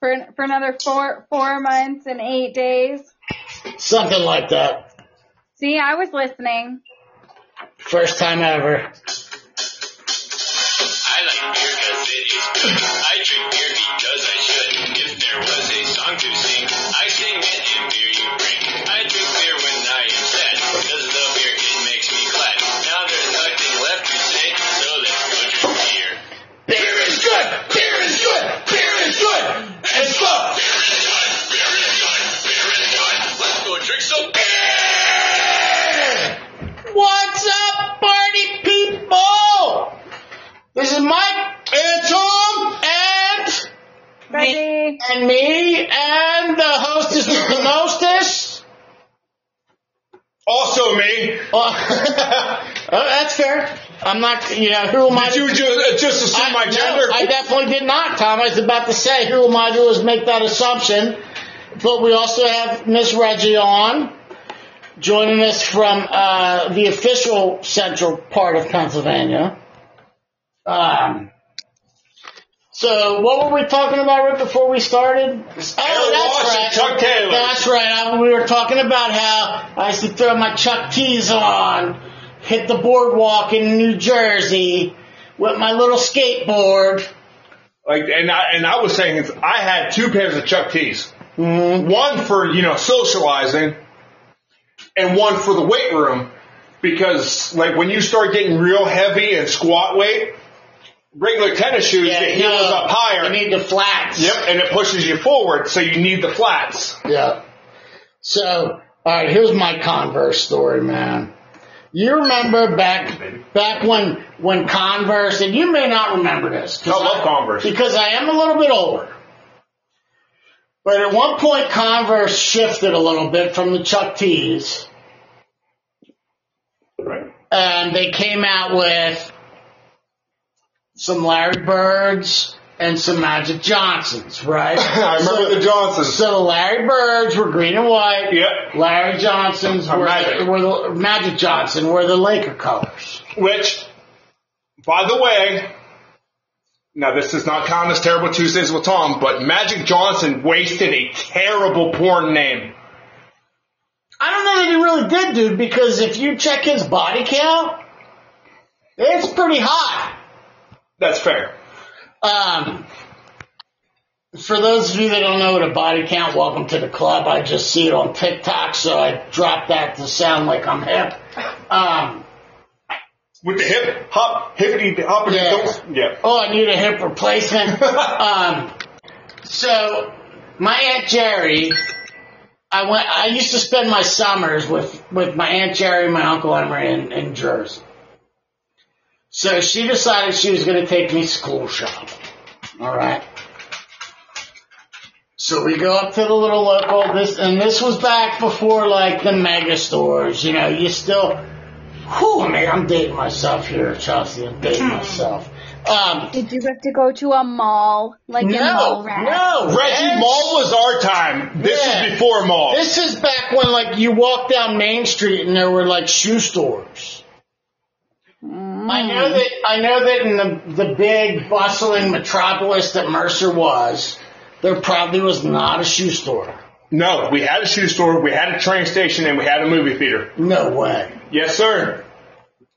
for for another four four months and eight days. Something like that. See, I was listening. First time ever. This is Mike and Tom and Ready? and me and the hostess the mostess. Also me. Oh, that's fair. I'm not. You know, who am I? Did you just, just assume my I- no, gender? I definitely did not, Tom. I was about to say, who am I to make that assumption? But we also have Miss Reggie on, joining us from uh, the official central part of Pennsylvania. Um, so, what were we talking about right before we started? Oh, that's right. Chuck Taylor. That's right. We were talking about how I used to throw my Chuck T's on, hit the boardwalk in New Jersey with my little skateboard. like, and I and I was saying I had two pairs of Chuck T's. Mm-hmm. One for you know socializing, and one for the weight room, because like when you start getting real heavy and squat weight, regular tennis shoes the heel is up higher. You need the flats. Yep, and it pushes you forward, so you need the flats. Yeah. So, all right, here's my Converse story, man. You remember back back when when Converse, and you may not remember this. I love Converse. because I am a little bit older. But at one point, Converse shifted a little bit from the Chuck T's, Right. and they came out with some Larry Birds and some Magic Johnsons, right? I remember So- the Johnsons. so the Larry Birds were green and white. Yep. Larry Johnsons were, Magic. were the Magic Johnson were the Laker colors. Which, by the way, now this does not count as terrible Tuesdays with Tom, but Magic Johnson wasted a terrible porn name. I don't know that he really did, dude, because if you check his body count, it's pretty high. That's fair. Um, for those of you that don't know what a body count, welcome to the club. I just see it on TikTok, so I dropped that to sound like I'm hip. Um, With the hip hop, hippity hoppity Yeah. yeah. Oh, I need a hip replacement. um, so my aunt Jerry, I went. I used to spend my summers with with my aunt Jerry, my uncle Emery in, in Jersey. So she decided she was going to take me school shopping. All right. So we go up to the little local. This and this was back before like the mega stores. You know, you still. Whew, man, I'm dating myself here, Chelsea. I'm dating myself. Um, Did you have to go to a mall like in no, mall rat? no. Reggie, Reg- Mall was our time. This Yeah. is before Mall. This is back when like you walk down Main Street and there were like shoe stores. I mm. know that I know that in the the big bustling metropolis that Mercer was, there probably was not a shoe store. no, we had a shoe store, we had a train station, and we had a movie theater. No way. Yes, sir.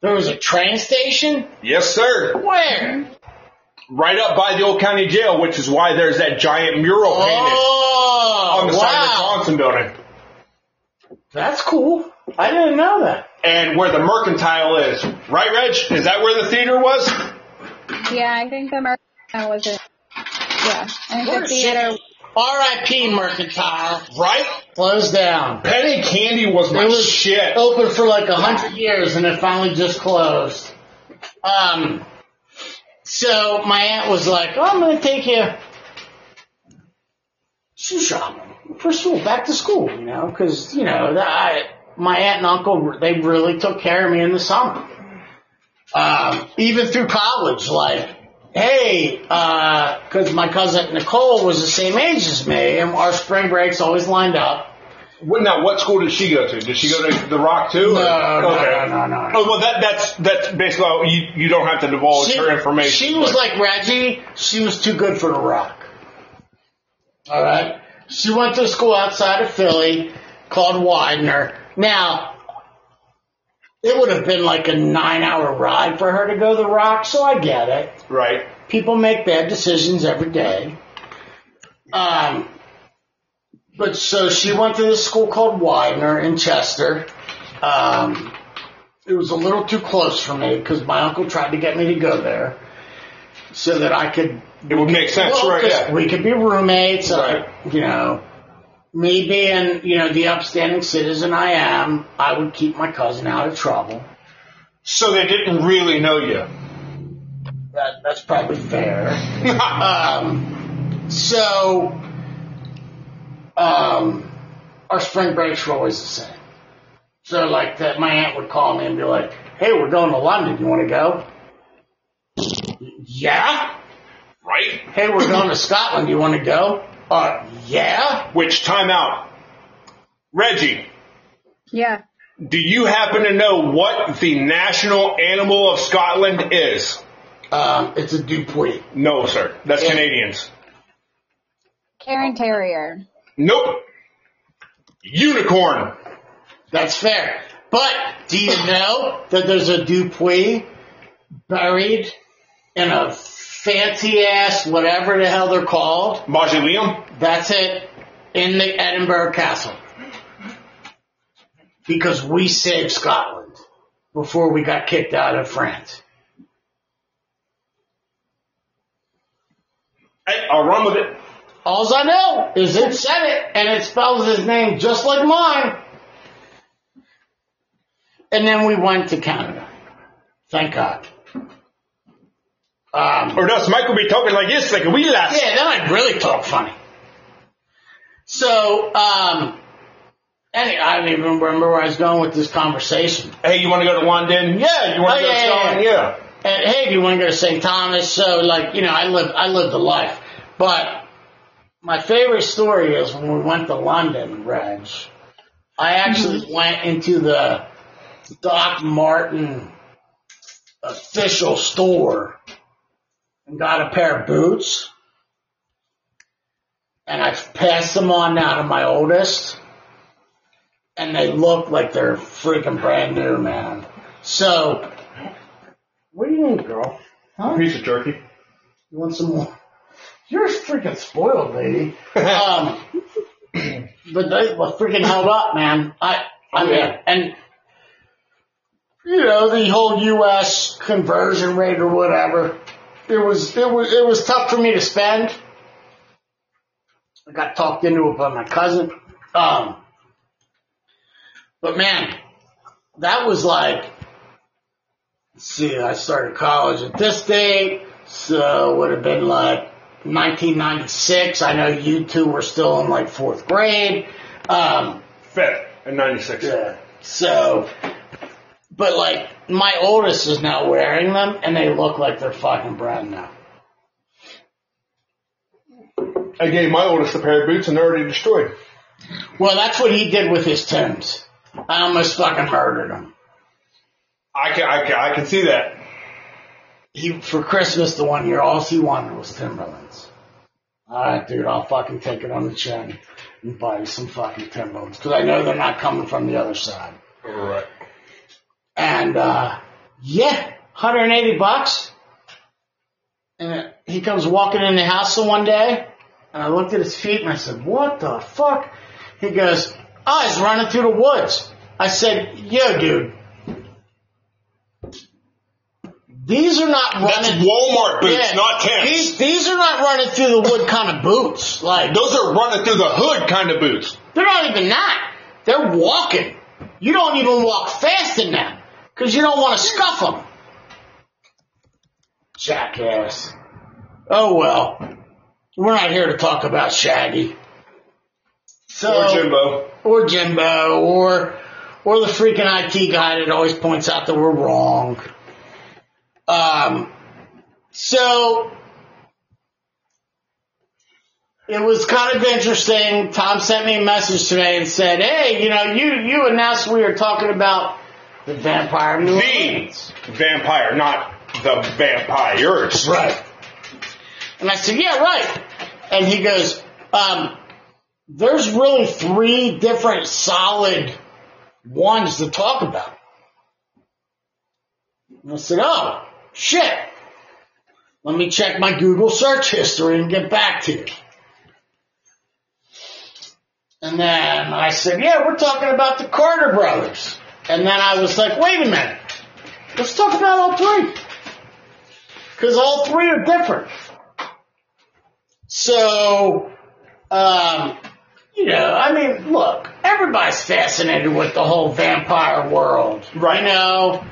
There was a train station? Yes, sir. Where? Right up by the old county jail, which is why there's that giant mural oh, painted Oh, on the side of the. Johnson building. That's cool. I didn't know that. And where the mercantile is. Right, Reg? Is that where the theater was? Yeah, I think the mercantile was it. Yeah, I think the theater. R.I.P. Mercantile. Right? Closed down. Penny Candy was my It was shit. open for like a hundred years and it finally just closed. Um, so my aunt was like, oh, I'm going to take you shoe shopping for school, back to school, you know, because, you know, that I, my aunt and uncle, they really took care of me in the summer. Um, even through college, like, hey, uh 'cause my cousin Nicole was the same age as me and our spring breaks always lined up. What, now, what school did she go to? Did she go to the Rock too? No, no, okay. no, no, no, no. Oh well, that that's that's basically all- you you don't have to divulge her information. She was but- like Reggie. She was too good for the rock. All right. She went to a school outside of Philly called Widener. Now, it would have been like a nine hour ride for her to go to the Rock, so I get it. Right. People make bad decisions every day. Um, but so she went to this school called Widener in Chester. Um, it was a little too close for me because my uncle tried to get me to go there so that I could It would make sense, well, right? Yeah. We could be roommates. Right. I, you know, me being, you know, the upstanding citizen I am, I would keep my cousin out of trouble. So they didn't really know you. That, that's probably fair. um, so, um, our spring breaks were always the same. So, like that, my aunt would call me and be like, "Hey, we're going to London. You want to go?" Yeah. right. Hey, we're going to Scotland. You want to go? Uh, yeah. Which time out? Reggie, Yeah. do you happen to know what the national animal of Scotland is? Um, it's a Dupuy. No, sir. That's Yeah. Canadians. Cairn Terrier. Nope. Unicorn. That's fair. But do you know that there's a Dupuy buried in a fancy ass whatever the hell they're called? Mausoleum. That's it. In the Edinburgh Castle. Because we saved Scotland before we got kicked out of France. Hey, I'll run with it. All I know is it said it, and it spells his name just like mine. And then we went to Canada. Thank God. Um, Or does Michael be talking like this, like a wee lass? yeah, then I'd really talk funny. So, um, any, I don't even remember where I was going with this conversation. Hey, you want to go to London? Yeah. You want Oh, to go yeah, to yeah, Scotland? Yeah. And hey, do you want to go to St. Thomas? So, like, you know, I lived, I lived a life. But my favorite story is when we went to London, Reg. I actually went into the Doc Martin official store and got a pair of boots. And I've passed them on now to my oldest. And they look like they're freaking brand new, man. So, what do you need, girl? Huh? Piece of jerky. You want some more? You're freaking spoiled, lady. um, but they were freaking held up, man. I, I mean, Yeah. and you know the whole U.S. conversion rate or whatever. It was it was it was tough for me to spend. I got talked into it by my cousin. Um, but man, that was like let's see, I started college at this date, so it would have been like 1996. I know you two were still in like fourth grade. Um, Fifth in '96. yeah. So, but like my oldest is now wearing them, and they look like they're fucking brand new. I gave my oldest a pair of boots and they're already destroyed. Well, that's what he did with his Tims. I almost fucking murdered him. I can, I can, I can see that. He for Christmas the one year, all he wanted was Timberlands. All right, dude, I'll fucking take it on the chin and buy you some fucking Timberlands because I know they're not coming from the other side. Right. And uh, yeah, 180 bucks. And he comes walking in the house one day, and I looked at his feet and I said, "What the fuck?" He goes, "Oh, he's running through the woods." I said, "Yo, dude." These are not That's running. Walmart boots, Yeah. not Tim's. These these are not running through the wood kind of boots. Like Those are running through the hood kind of boots. they're not even that. They're walking. You don't even walk fast in them because you don't want to scuff them. Jackass. Oh well. We're not here to talk about Shaggy. So, Or Jimbo. Or Jimbo. Or, or the freaking IT guy that always points out that we're wrong. Um, so, it was kind of interesting. Tom sent me a message today and said, "Hey, you know, you you announced we were talking about the vampire New The Orleans." vampire, not the vampires. Right. And I said, "Yeah, right." And he goes, Um, there's really three different solid ones to talk about. And I said, oh, shit. Let me check my Google search history and get back to you. And then I said, yeah, we're talking about the Carter brothers. And then I was like, wait a minute. Let's talk about all three. Cause all three are different. So, um, you know, I mean, look, everybody's fascinated with the whole vampire world. Right. You know,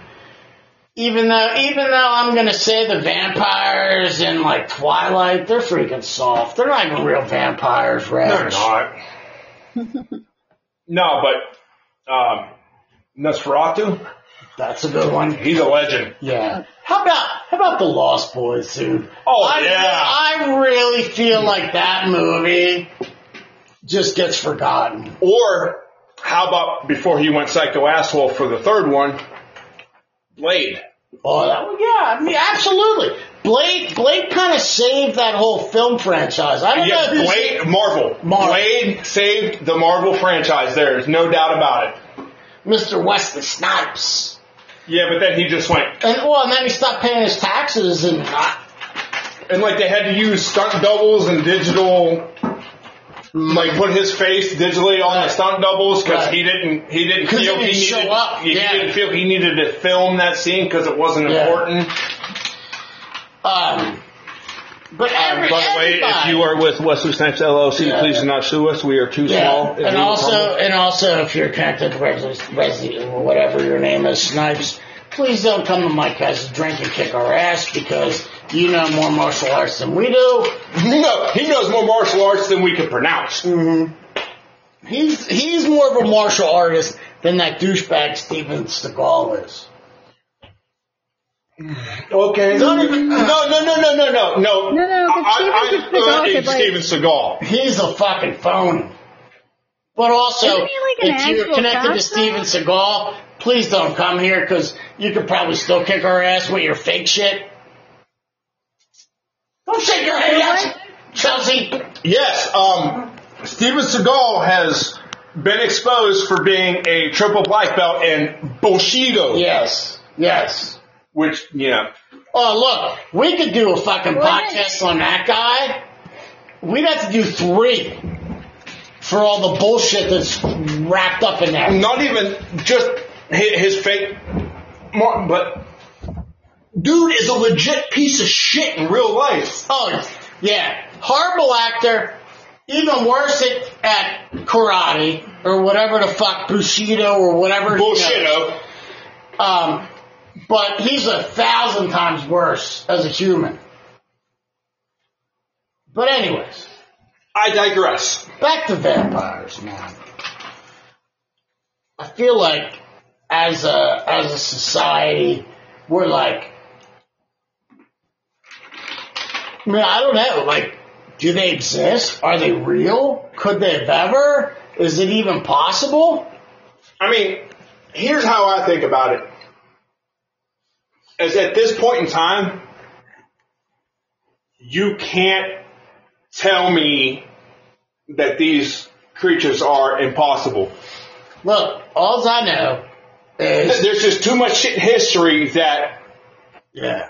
even though, even though I'm gonna say the vampires in like Twilight, they're freaking soft. They're not even real vampires, Reg. They're not. no, but um, Nosferatu, That's a good one. he's a legend. Yeah. How about how about the Lost Boys, dude? Oh, I, yeah. I really feel like that movie just gets forgotten. Or how about before he went psycho asshole for the third one, Blade. Oh, that one, yeah, I mean, absolutely. Blade, Blade kind of saved that whole film franchise. I don't Yeah, know. Blade, Marvel. Marvel. Blade saved the Marvel franchise. There's no doubt about it. Mr. Wesley Snipes. Yeah, but then he just went, And well, and then he stopped paying his taxes and and like they had to use stunt doubles and digital, like put his face digitally on the stunt doubles because Right. he didn't, he didn't 'Cause feel he didn't needed, up. he Yeah. didn't feel he needed to film that scene because it wasn't Yeah. important. um. But every, Um, by the way, if you are with Wesley Snipes LLC, Yeah. please do not sue us. We are too Yeah, small. and also, and also, if you're connected to Wesley, Wesley, or whatever your name is, Snipes, please don't come to Mike Guys drink and kick our ass because you know more martial arts than we do. no, he knows more martial arts than we can pronounce. He's he's more of a martial artist than that douchebag Steven Seagal is. Okay. Don't even- no, no, no, no, no, no, no. No, no, but I, Steven I, Seagal I, like- Steven Seagal. He's a fucking phony. But also, like if you're connected to? Steven Seagal, please don't come here because you could probably still kick our ass with your fake shit. Don't shake your head, yes, Chelsea. Yes, um, Steven Seagal has been exposed for being a triple black belt in Bushido, Yes, yes. Which, yeah. Oh, look, we could do a fucking What? podcast on that guy. We'd have to do three for all the bullshit that's wrapped up in that. Not even just his, his fake, mar- but dude is a legit piece of shit in real life. Oh, yeah. Horrible actor. Even worse at, at karate or whatever the fuck, Bushido or whatever. you know. Bushido. Um, but he's a thousand times worse as a human. But anyways, I digress. back to vampires, man. I feel like as a as a society, we're like, I mean, I don't know. Like, do they exist? Are they real? Could they have ever? Is it even possible? I mean, here's how I think about it. Is at this point in time, you can't tell me that these creatures are impossible. Look, all I know is There's just too much shit in history that Yeah.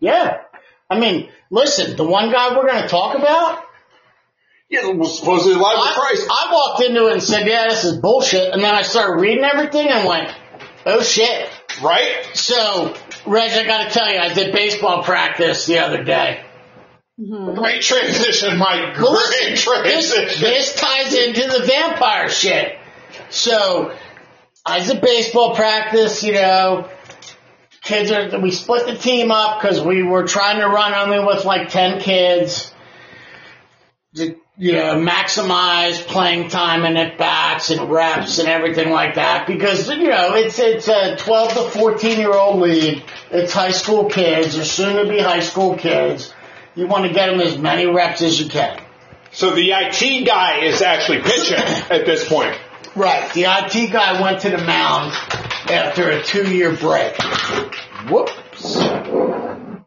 Yeah. I mean, listen, the one guy we're going to talk about, yeah, was supposedly alive I, Christ. I walked into it and said, yeah, this is bullshit. And then I started reading everything and went, oh shit. right? So, Reg, I got to tell you, I did baseball practice the other day. Mm-hmm. Great transition, Mike. Well, Great listen, transition. this ties into the vampire shit. So, I was at baseball practice, you know, kids are, we split the team up because we were trying to run only with like 10 kids. To, you know, maximize playing time and at bats and reps and everything like that because, you know, it's, it's a 12 to 14 year old league. It's high school kids or soon to be high school kids. You want to get them as many reps as you can. So the IT guy is actually pitching at this point. Right. The IT guy went to the mound after a two year break. Whoops.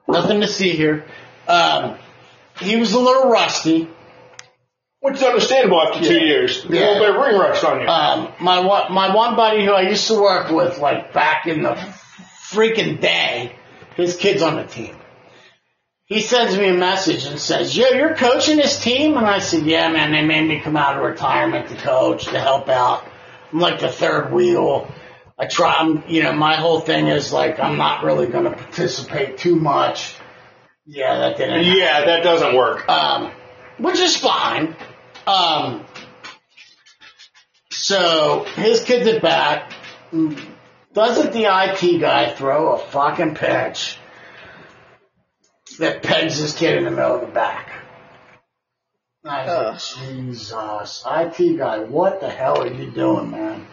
Nothing to see here. Um, he was a little rusty. Which is understandable after two Yeah. years. There's Yeah. A little bit of ring rust on you. Um, my one, my one buddy who I used to work with, like back in the freaking day, his kid's on the team. He sends me a message and says, "Yo, you're coaching this team?" And I said, "Yeah, man. They made me come out of retirement to coach to help out. I'm like the third wheel. I try. I'm, you know, my whole thing is like I'm not really going to participate too much. Yeah, that didn't. happen. yeah, that doesn't work. um, which is fine. Um, so his kid's at bat. Doesn't the IT guy throw a fucking pitch that pegs his kid in the middle of the back? I was Jesus, IT guy, what the hell are you doing, man?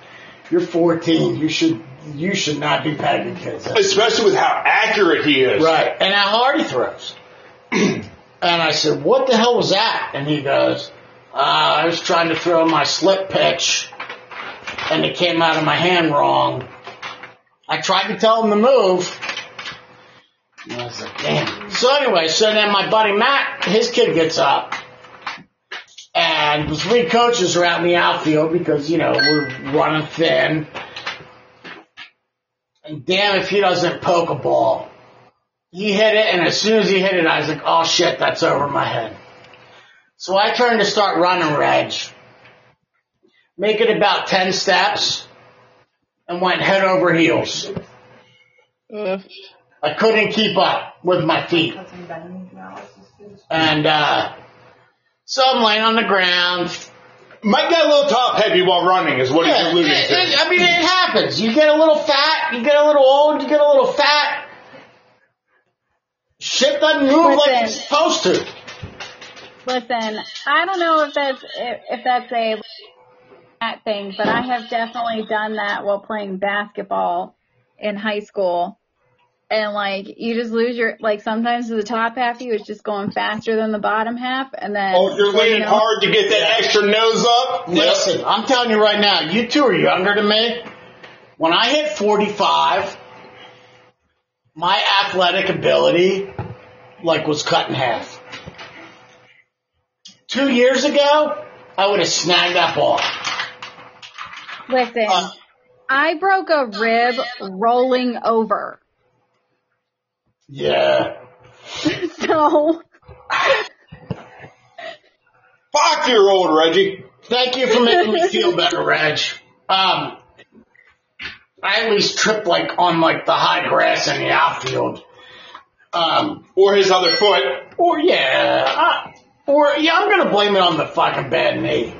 You're 14. You should you should not be pegging kids. Especially with how accurate he is. Right. And how hard he throws. and I said, what the hell was that? And he goes, uh, I was trying to throw my slip pitch and it came out of my hand wrong. I tried to tell him to move. And I was like, damn. So anyway, so then my buddy Matt, his kid gets up. And the three coaches are out in the outfield because, you know, we're running thin. And damn if he doesn't poke a ball. He hit it, and as soon as he hit it, I was like, oh shit, that's over my head. So I turned to start running Reg. Make it about 10 steps, and went head over heels. I couldn't keep up with my feet. And, uh, so I'm laying on the ground. Might get a little top heavy while running is what Yeah, he's alluding it- to. it- I mean, it happens. You get a little fat, you get a little old, you get a little fat. Shit doesn't move like Listen. it's supposed to. Listen, I don't know if that's if, if that's a that thing, but I have definitely done that while playing basketball in high school. And like you just lose your like sometimes the top half of you is just going faster than the bottom half, and then Oh, you're before you know- hard to get that extra nose up. Listen, I'm telling you right now, you two are younger than me. When I hit 45, my athletic ability, like, was cut in half. Two years ago, I would have snagged that ball. Listen, Uh, I broke a rib rolling over. Yeah. So Fuck, you're old, Reggie. Thank you for making me feel better, Reg. Um, I at least tripped like on like the high grass in the outfield. Um, Or his other foot. or yeah, or yeah, I'm gonna blame it on the fucking bad knee.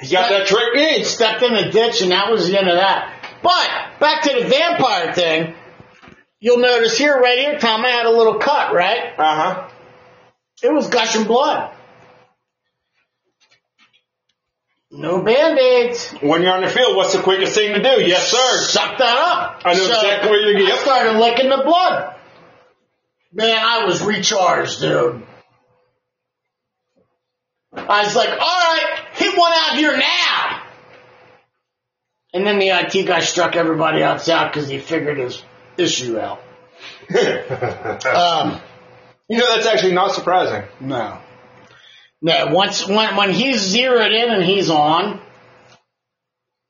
He got that trick knee. Stepped in a ditch and that was the end of that. But back to the vampire thing. You'll notice here, right here, Tom, I had a little cut, right? Uh huh. It was gushing blood. No band-aids. When you're on the field, what's the quickest thing to do? Yes, sir. Suck that up. I know exactly what you're I started licking the blood. Man, I was recharged, dude. I was like, all right, hit one out here now. And then the IT guy struck everybody else out because he figured his issue out. Um, You know, that's actually not surprising. no. No, once when when he's zeroed in and he's on,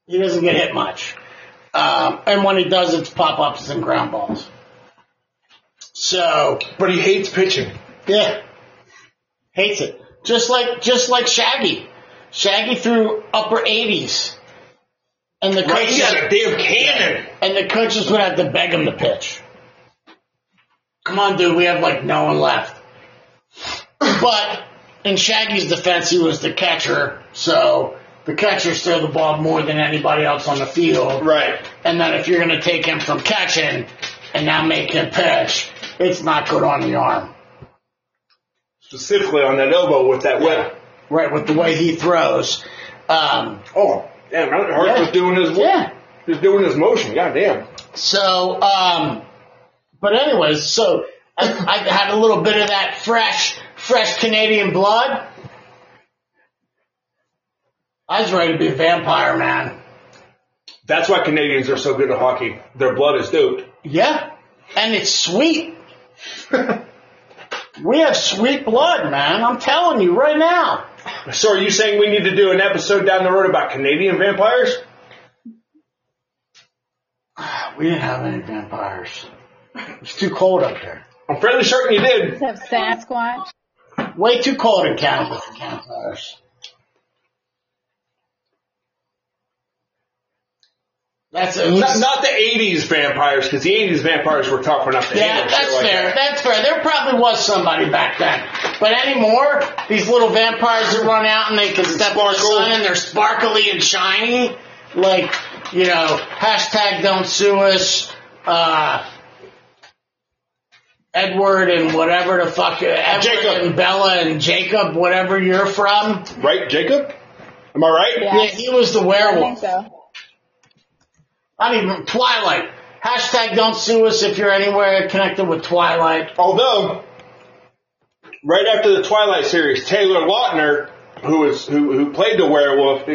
he doesn't get hit much. Um, and when he does, it's pop ups and ground balls. So But he hates pitching. yeah, hates it. Just like just like Shaggy. Shaggy threw upper 80s, and the Right, he coaches got a damn cannon. and the coaches would have to beg him to pitch. Come on, dude, we have like no one left. But in Shaggy's defense, he was the catcher, so the catchers throw the ball more than anybody else on the field. Right. And then if you're going to take him from catching and now make him pitch, it's not good on the arm. Specifically on that elbow with that whip. Right, with the way he throws. Um, Oh, damn, Hart Yeah. was doing his yeah. Just doing his motion. God damn. So, um, but anyways, so I, I had a little bit of that fresh, fresh Canadian blood. I was ready to be a vampire, man. That's why Canadians are so good at hockey. Their blood is doped. Yeah. And it's sweet. we have sweet blood, man. I'm telling you right now. So are you saying we need to do an episode down the road about Canadian vampires? We didn't have any vampires. It's too cold up there. I'm fairly certain you did. Have Sasquatch. Way too cold in Canada for vampires. That's at Not, not the 80s vampires, because the 80s vampires were tough enough to yeah, handle shit that's like fair. that. That's fair. There probably was somebody back then, but anymore, these little vampires that run out and they can step on the sun and they're sparkly and shiny, like you know, hashtag don't sue us. Uh, Edward and whatever the fuck, Edward Jacob. and Bella and Jacob, whatever you're from. Right, Jacob? Am I right? Yeah. Yeah, he was the I think werewolf. so. I don't Twilight. Hashtag don't sue us if you're anywhere connected with Twilight. Although, right after the Twilight series, Taylor Lautner, who was who, who played the werewolf,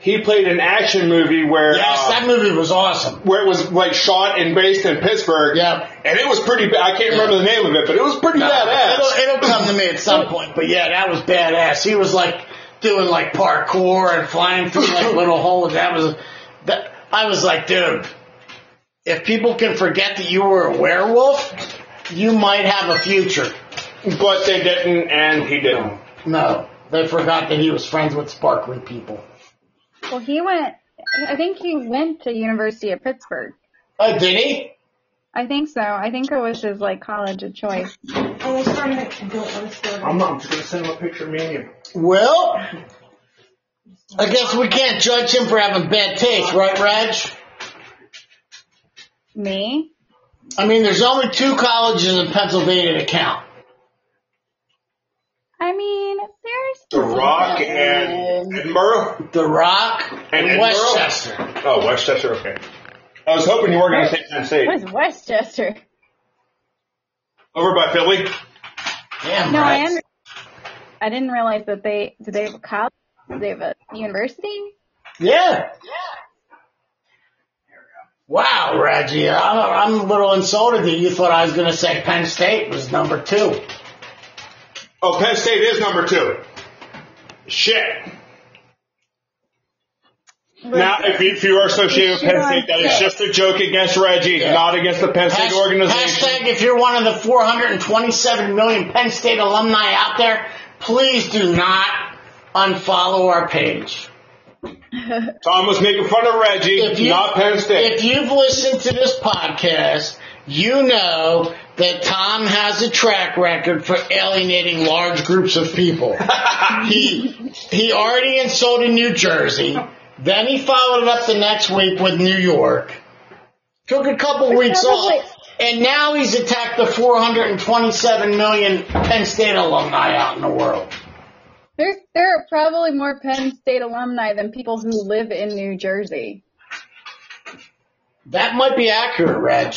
he played an action movie where Yes, uh, that movie was awesome. where it was like shot and based in Pittsburgh. Yeah, And it was pretty. ba- I can't remember the name of it, but it was pretty badass. It'll, it'll come to me at some point, but yeah, that was badass. He was like doing like parkour and flying through like little holes. That was. I was like, dude, if people can forget that you were a werewolf, you might have a future. But they didn't, and he didn't. No, they forgot that he was friends with sparkly people. Well, he went. I think he went to University of Pittsburgh. Oh, did he? I think so. I think it was his like college of choice. Oh, it's from it. I don't understand. I'm not. I'm just gonna send him a picture of me and you. Well, I guess we can't judge him for having bad taste, right, Reg? Me? I mean, there's only two colleges in Pennsylvania that count. I mean, there's The Rock and Edinboro. The Rock And and Edinboro? Westchester. Oh, West Chester. Okay. I was hoping you weren't gonna say Penn State. Where's West Chester? Over by Philly. Damn No, I under- I didn't realize that they did they have a college? Do they have a university? Yeah. Wow, Reggie, I'm, I'm a little insulted that you thought I was going to say Penn State was number two. Oh, Penn State is number two. Shit. Now, if you, if you are associated with Penn State, that is just a joke against Reggie, Yeah. not against the Penn State Hash- organization. Hashtag if you're one of the 427 million Penn State alumni out there, please do not unfollow our page. Tom was making fun of Reggie, If you- not Penn State. If you've listened to this podcast, you know that Tom has a track record for alienating large groups of people. he he already insulted New Jersey. Then he followed it up the next week with New York. Took a couple weeks off. And now he's attacked the 427 million Penn State alumni out in the world. There's there are probably more Penn State alumni than people who live in New Jersey. That might be accurate, Reg.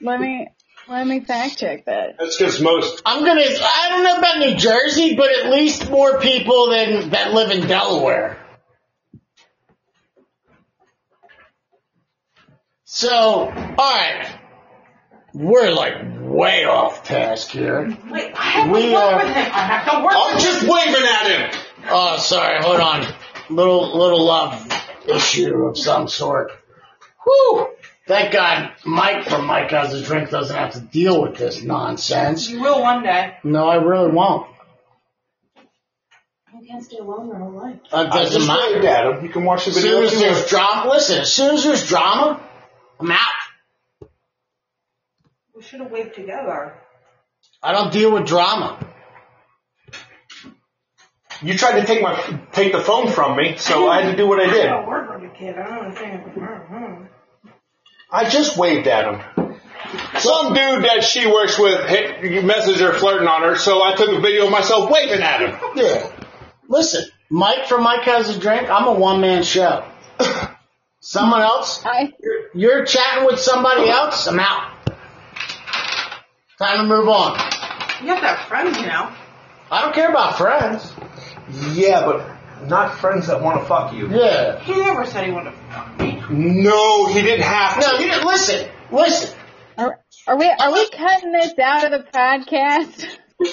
Let me let me fact check that. That's because most. I'm gonna. I don't know about New Jersey, but at least more people than that live in Delaware. So, all right, we're like way off task here. Wait, I have We to work are- uh, with him. I have to work I'm with just waving at him. Oh, sorry. Hold on. Little little love issue of some sort. Whew. Thank God Mike from Mike Has a Drink doesn't have to deal with this nonsense. You will one day. No, I really won't. You can't stay alone your whole uh, life. It I doesn't just matter. waved at him. You can watch the video. As video soon as there's drama, listen, as soon as there's drama, I'm out. We should have waved together. I don't deal with drama. You tried to take my take the phone from me, so I had to do what I I did. don't work with a kid. I don't understand. I just waved at him. Some dude that she works with hit, messaged her flirting on her, so I took a video of myself waving at him. Yeah. Listen, Mike from Mike Has a Drink, I'm a one man show. Someone else, I you're, you're chatting with somebody else, I'm out. Time to move on. You have to have friends, you know. I don't care about friends. Yeah, but not friends that want to fuck you. Yeah. He never said he wanted to fuck me. No, he didn't have to. No, you didn't listen. Listen. are, are we are we cutting this out of the podcast? We,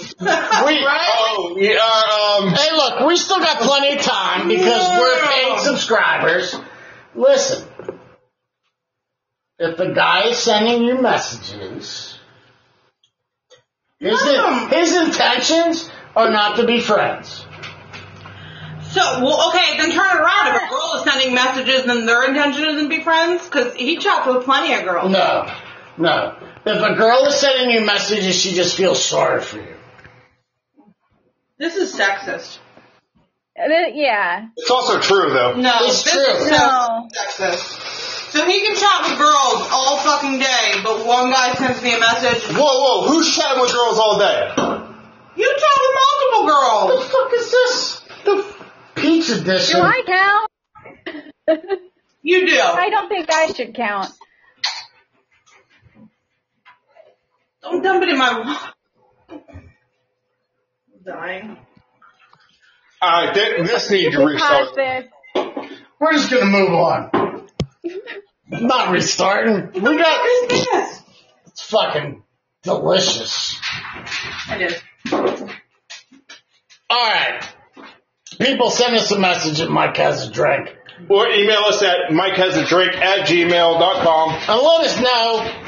Oh, yeah, um, Hey, look, we still got plenty of time because we're paid subscribers. Listen, if the guy is sending you messages, his, his intentions are not to be friends. So, well, okay, then turn it around. If a girl is sending messages and their intention isn't to be friends, because he chats with plenty of girls. No, no. If a girl is sending you messages, she just feels sorry for you. This is sexist. Th- Yeah. it's also true though. No, It's this true. is No. sexist. So he can chat with girls all fucking day, but one guy sends me a message. Whoa, whoa, who's chatting with girls all day? You chat with multiple girls! What the fuck is this? The peach edition. Do I count? You do. I don't think I should count. Don't dump it in my. I'm dying. Alright, th- this needs to Pause restart. We're just gonna move on. Not restarting. We got. This? It's fucking delicious. It is. All right. People send us a message at Mike has a drink. Or email us at mikehasAdrink at gmail.com. And let us know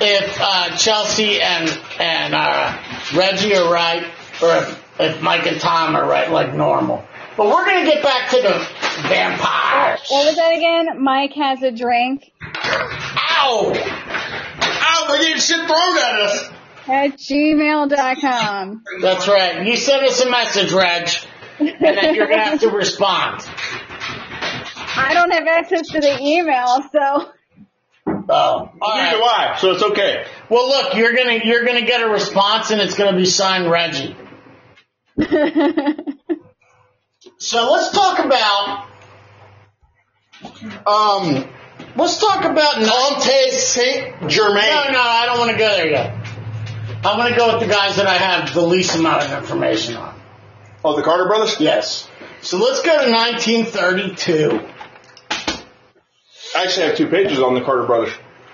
if uh, Chelsea and and uh, Reggie are right, or if, if Mike and Tom are right, like normal. But we're gonna get back to the vampires. What was that again? Mike has a drink Ow! Ow, we're getting shit thrown at us. at gmail.com. That's right. You send us a message, Reg, and then you're gonna have to respond. I don't have access to the email, so Oh, all Neither do right. So it's okay. Well, look, you're gonna you're gonna get a response, and it's gonna be signed Reggie. So let's talk about um let's talk about Nantes Saint Germain. No, no, I don't want to go there yet. I want to go with the guys that I have the least amount of information on. Oh, the Carter brothers? Yes. So let's go to 1932. I actually have two pages on the Carter brothers.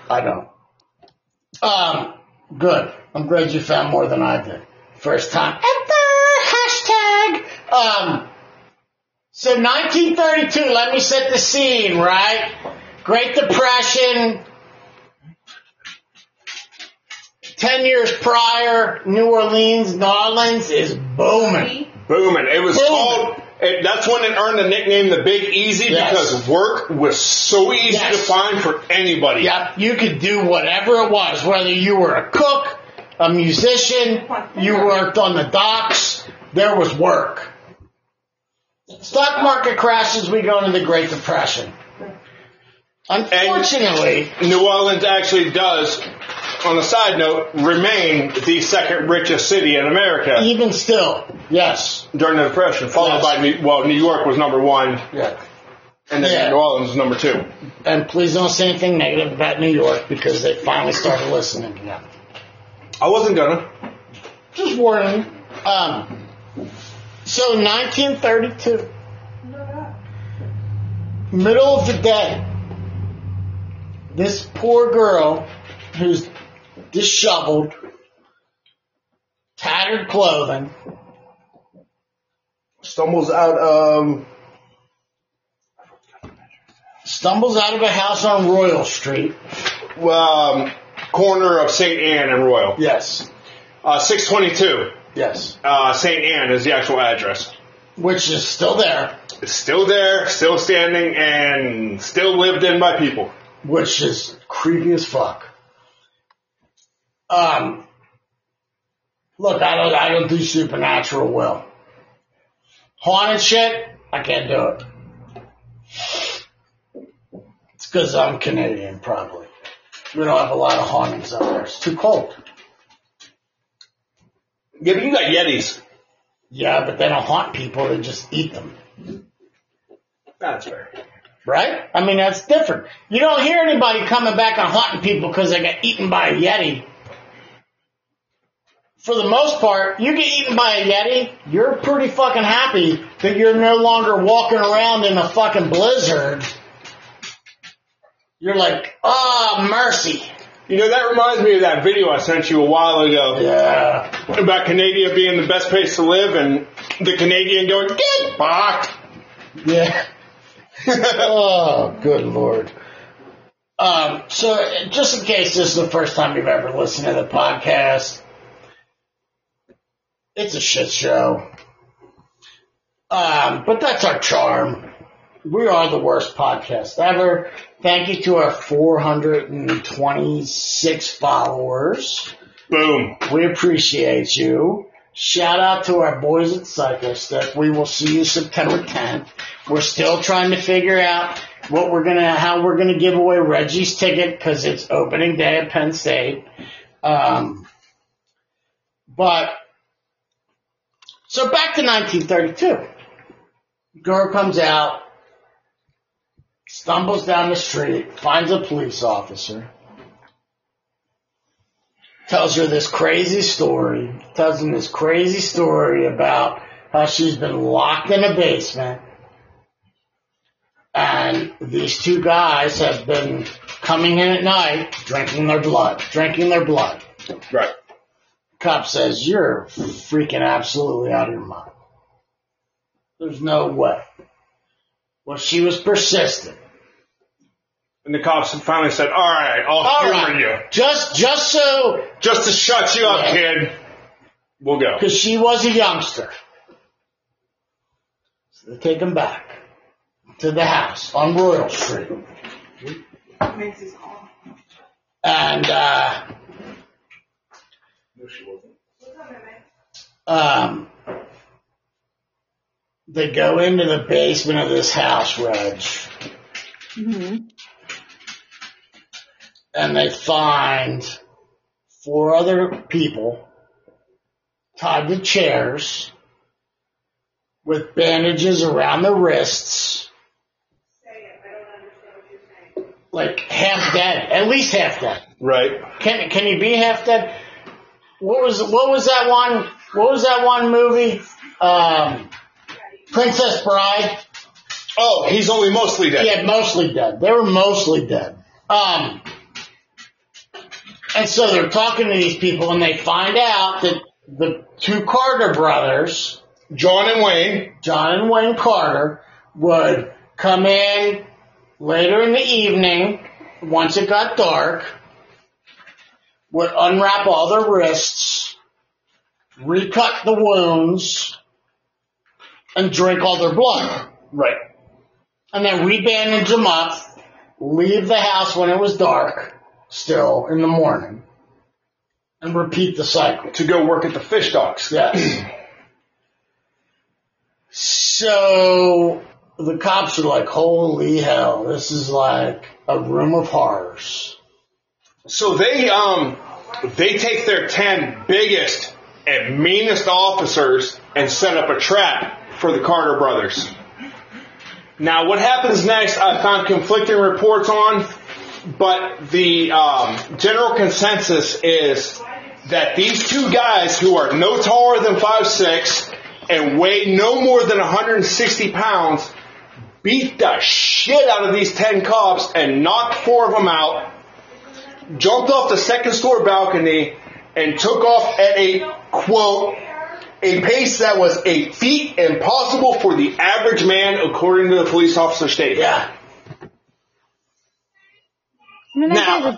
I don't. Um, good. I'm glad you found more than I did. First time ever. Hashtag. Um, so 1932. Let me set the scene. Right. Great Depression. Ten years prior, New Orleans, New Orleans is booming. Booming. It was Booming. called, it, that's when it earned the nickname the Big Easy Yes. because work was so easy Yes. to find for anybody. Yep, you could do whatever it was, whether you were a cook, a musician, you worked on the docks, there was work. Stock market crashes, we go into the Great Depression. Unfortunately, New Orleans actually does, on a side note, remain the second richest city in America even still, yes. during the Depression, followed Yes. by New, well, New York was number one, Yeah. and then Yeah. New Orleans was number two. And please don't say anything negative about New York because they finally started listening again. I wasn't gonna. Just warning. Um, so 1932, middle of the day, this poor girl who's disheveled, tattered clothing, Stumbles out, um, stumbles out of a house on Royal Street. um, corner of St. Anne and Royal. Yes. Uh, 622, Yes. uh, St. Anne is the actual address. Which is still there, It's still there, still standing, and still lived in by people. which is creepy as fuck. Um, look, I don't, I don't do supernatural well. Haunted shit, I can't do it. It's because I'm Canadian, probably. We don't have a lot of hauntings up there. It's too cold. Yeah, but you got Yetis. Yeah, but they don't haunt people; they just eat them. That's fair. Right? I mean, that's different. You don't hear anybody coming back and haunting people because they got eaten by a Yeti. For the most part, you get eaten by a Yeti, you're pretty fucking happy that you're no longer walking around in a fucking blizzard. You're like, ah, mercy. You know, that reminds me of that video I sent you a while ago Yeah. about Canada being the best place to live and the Canadian going, get back. Yeah. oh, good lord. Um, so, just in case this is the first time you've ever listened to the podcast, it's a shit show. Um, but that's our charm. We are the worst podcast ever. Thank you to our 426 followers. Boom. We appreciate you. Shout out to our boys at Cyclestick. We will see you September 10th. We're still trying to figure out what we're gonna, how we're gonna give away Reggie's ticket because it's opening day at Penn State. Um, but so back to 1932. Girl comes out, stumbles down the street, finds a police officer tells her this crazy story, tells him this crazy story about how she's been locked in a basement and these two guys have been coming in at night drinking their blood, drinking their blood. Right. Cop says, you're freaking absolutely out of your mind. There's no way. Well, she was persistent. And the cops finally said, all right, I'll All humor right. you. Just, just so, Just to shut you up, Yeah. kid. We'll go. because she was a youngster. So they take him back to the house on Royal Street. And, uh, um, they go into the basement of this house, Reg, hmm and they find four other people tied to chairs with bandages around the wrists, like half dead, at least half dead. Right. Can can you be half dead? What was what was that one? What was that one movie? Um, Princess Bride. Oh, he's only mostly dead. Yeah, mostly dead. They were mostly dead. Um, and so they're talking to these people, and they find out that the two Carter brothers, John and Wayne. John and Wayne Carter, would come in later in the evening, once it got dark, would unwrap all their wrists, recut the wounds, and drink all their blood. Right. And then rebandage them up, leave the house when it was dark, still in the morning, and repeat the cycle. To go work at the fish docks. Yes. So the cops are like, holy hell, this is like a room of horrors. So they um they take their ten biggest and meanest officers and set up a trap for the Carter brothers. Now what happens next I found conflicting reports on, but the um, general consensus is that these two guys who are no taller than five six and weigh no more than 160 pounds beat the shit out of these 10 cops and knocked four of them out jumped off the second story balcony and took off at a quote a pace that was a feat impossible for the average man according to the police officer statement. Yeah. I mean, that Now- guy was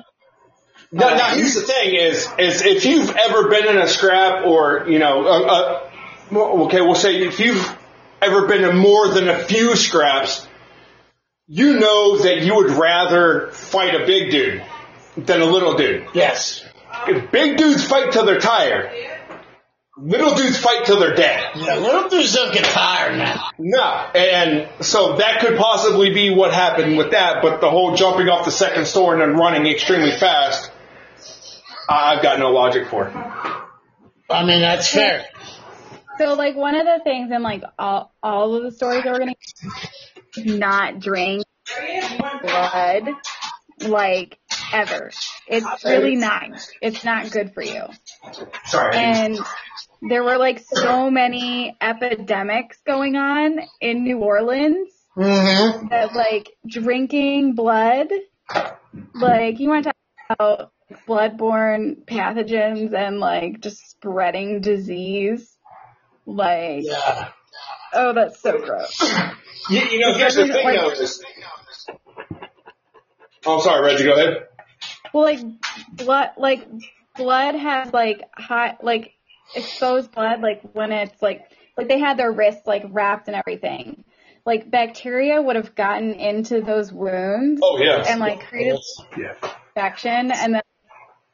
Now, now here's the thing: is is if you've ever been in a scrap, or you know, uh, uh, okay, we'll say if you've ever been in more than a few scraps, you know that you would rather fight a big dude than a little dude. Yes. If big dudes fight till they're tired, little dudes fight till they're dead. Yeah, little dudes don't get tired now. No, and so that could possibly be what happened with that. But the whole jumping off the second story and then running extremely fast, I've got no logic for. it. I mean, that's fair. So like one of the things in like all all of the stories that we're gonna not drink blood like ever. It's really not. It's not good for you. Sorry. And there were like so many epidemics going on in New Orleans Mm-hmm. that like drinking blood, like you want to talk about bloodborne pathogens and like just spreading disease. Like, Yeah. oh, that's so gross. You, you know, here's the thing Like- though is. Oh, I'm sorry, Reggie. Go ahead. Well, like blood, like blood has like hot, like exposed blood, like when it's like, like they had their wrists like wrapped and everything. Like bacteria would have gotten into those wounds Oh yes. and like created yeah. infection and then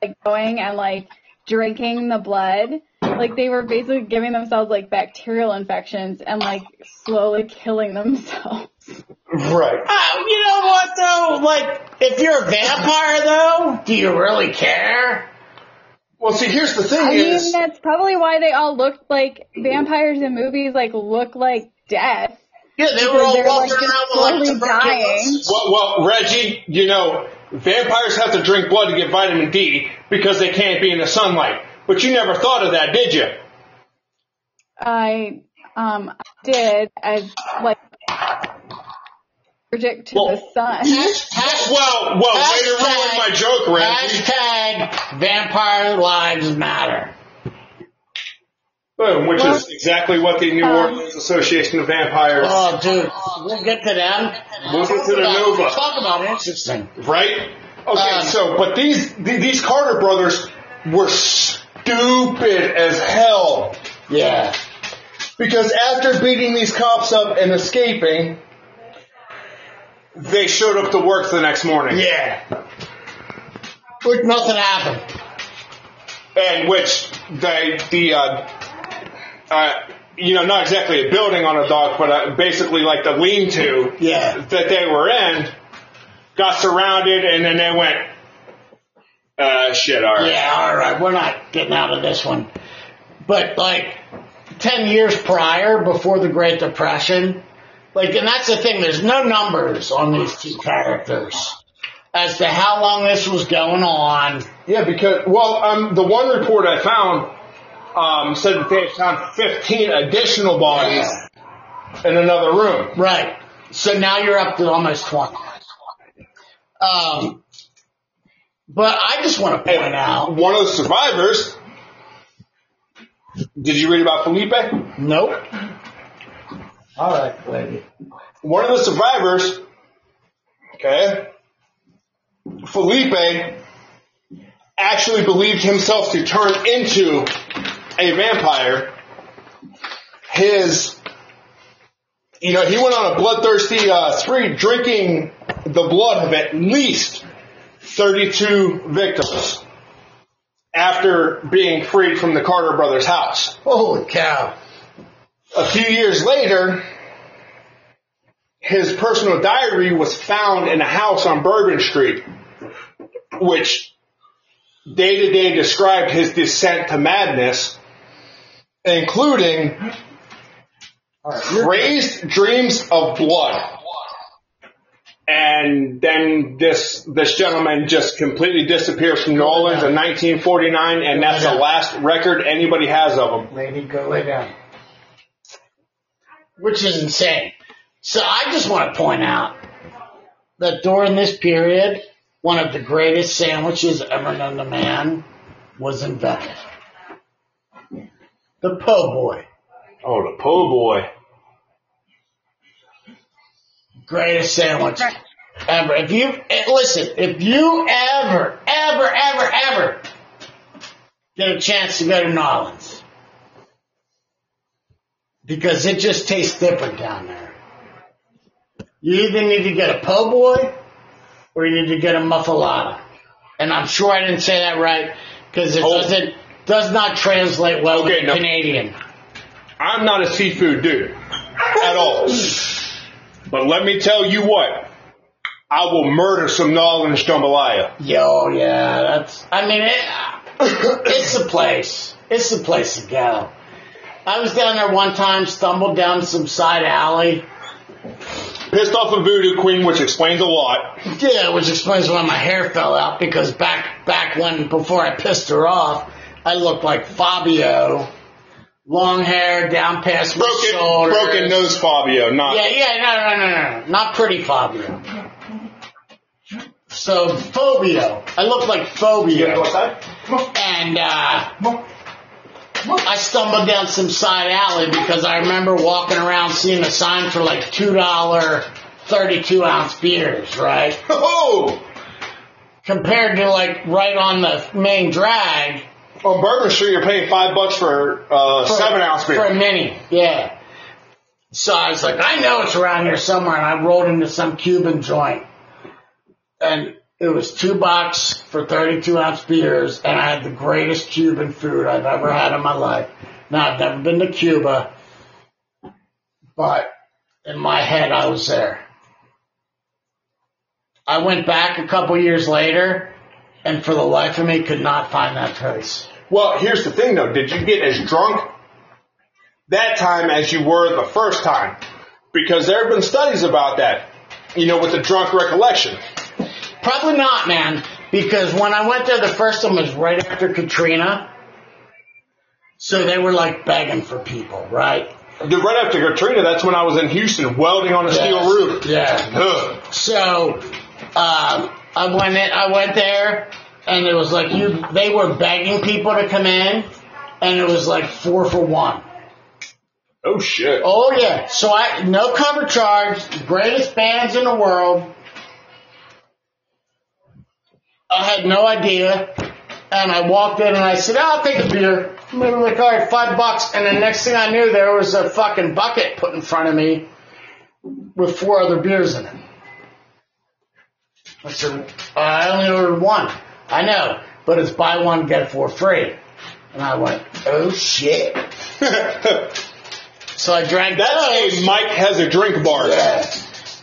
like going and like drinking the blood. Like they were basically giving themselves like bacterial infections and like slowly killing themselves. Right. Uh, you know what though? Like, if you're a vampire though, do you really care? Well, see, here's the thing I is. mean, that's probably why they all look like vampires in movies like look like death. Yeah, they were all they're, like, around with like slowly dying. Well, well, Reggie, you know, vampires have to drink blood to get vitamin D because they can't be in the sunlight. But you never thought of that, did you? I um did as like allergic to Well, the sun. Hashtag, Well, well, way to ruin my joke, Reggie. hashtag vampire lives matter. Boom, which Well, is exactly what the New um, Orleans Association of Vampires, Oh, dude, we'll get to them. We'll get to the Talk Nova. about- Talk about interesting. right? Okay, Um, so, but these, these Carter brothers were stupid as hell. Yeah. Because after beating these cops up and escaping, they showed up to work the next morning. Yeah. Like nothing happened. And which they, the, uh, uh, you know, not exactly a building on a dock, but uh, basically like the lean-to Yeah. that they were in got surrounded and then they went, uh, shit, alright. Yeah, alright, we're not getting out of this one. But like, 10 years prior, before the Great Depression, like, and that's the thing, there's no numbers on these two characters as to how long this was going on. Yeah, because, well, um, the one report I found, um, said that they had found 15 additional bodies in another room. Right. So now you're up to almost 20. Um, but I just want to point out, One of the survivors, did you read about Felipe? nope. Alright, lady. One of the survivors, okay, Felipe actually believed himself to turn into a vampire. His, you know, he went on a bloodthirsty uh, spree, drinking the blood of at least 32 victims after being freed from the Carter brothers' house. Holy cow. A few years later, his personal diary was found in a house on Bourbon Street, which day to day described his descent to madness, including crazed dreams of blood. And then this this gentleman just completely disappears from New Orleans in 1949, and that's the last record anybody has of him. Lady, go lay down. Which is insane. So I just want to point out that during this period, one of the greatest sandwiches ever known to man was invented. The po' boy. Oh, the po' boy. Greatest sandwich ever. If you, eh, listen, if you ever, ever, ever, ever get a chance to go to New Orleans, because it just tastes different down there. You either need to get a po' boy or you need to get a muffalata. And I'm sure I didn't say that right because it Oh. doesn't, does not translate well Okay, to no. Canadian. I'm not a seafood dude at all. But let me tell you what, I will murder some Nolan jambalaya. Yo, yeah, that's. I mean, it, it's the place. It's the place to go. I was down there one time, stumbled down some side alley. Pissed off a voodoo queen, which explains a lot. Yeah, which explains why my hair fell out because back back when before I pissed her off, I looked like Fabio, long hair down past my Broken, shoulders. broken nose Fabio, not. Yeah, yeah, no, no, no, no, not pretty Fabio. So Phobia. I look like You go Phobia. outside? Come on. And uh, Come on. Come on. I stumbled down some side alley because I remember walking around seeing a sign for like two dollar thirty two ounce beers, right? Oh! Compared to like right on the main drag On Bourbon Street, you're paying five bucks for uh, for- seven ounce beer. For a mini, yeah. So I was like, I know it's around here somewhere, and I rolled into some Cuban joint, and it was two bucks for 32 ounce beers, and I had the greatest Cuban food I've ever had in my life. Now I've never been to Cuba, but in my head I was there. I went back a couple years later, and for the life of me could not find that place. Well, here's the thing though. Did you get as drunk that time as you were the first time? Because there have been studies about that. You know, with the drunk recollection. Probably not, man, because when I went there, the first one was right after Katrina. So they were like begging for people, right? Dude, right after Katrina, that's when I was in Houston welding on a steel roof. Yeah. Ugh. So um, I went in, I went there, and it was like you. They were begging people to come in, and it was like four for one. Oh shit. Oh yeah. So I no cover charge, greatest bands in the world. I had no idea. And I walked in and I said, I'll take a beer. Were like, all right, five bucks. And the next thing I knew, there was a fucking bucket put in front of me with four other beers in it. I said, I only ordered one. I know, but it's buy one, get four free. And I went, oh shit. So I drank That's a Mike has a drink bar. Yeah.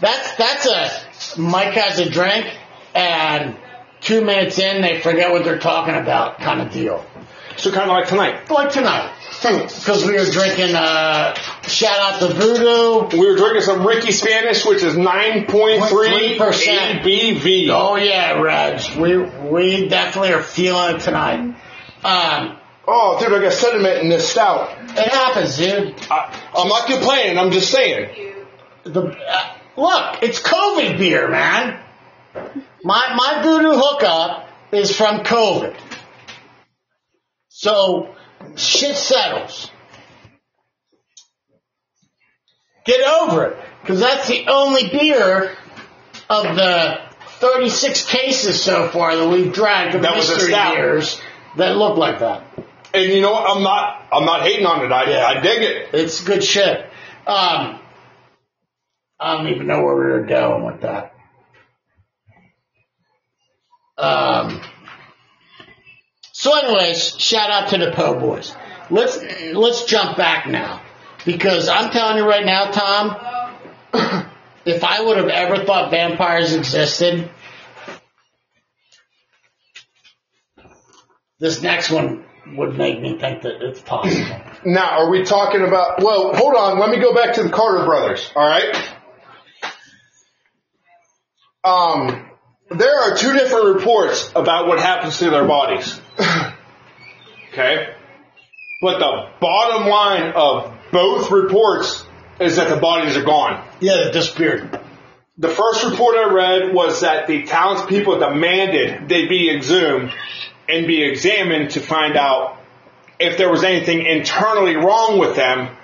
That's that's a Mike has a drink and two minutes in they forget what they're talking about kind of deal. So kind of like tonight. Like tonight. Because we were drinking uh shout out to Voodoo. We were drinking some Ricky Spanish, which is 9.3 3%. ABV. Oh yeah, Reg. We we definitely are feeling it tonight. Um Oh, dude, I got sediment in this stout. it happens, dude. I, I'm not complaining. I'm just saying. The uh, look, it's COVID beer, man. My my voodoo hookup is from COVID, so shit settles. Get over it, because that's the only beer of the 36 cases so far that we've drank of That was mystery that look like that. And you know what? I'm not. I'm not hating on it. I, Yeah. I dig it. It's good shit. Um, I don't even know where we were going with that. Um, so, anyways, shout out to the Po Boys. Let's let's jump back now because I'm telling you right now, Tom. if I would have ever thought vampires existed, this next one would make me think that it's possible. Now, are we talking about? Well, hold on. Let me go back to the Carter brothers. All right. Um, there are two different reports about what happens to their bodies. okay. But the bottom line of both reports is that the bodies are gone. Yeah, they disappeared. The first report I read was that the townspeople demanded they be exhumed and be examined to find out if there was anything internally wrong with them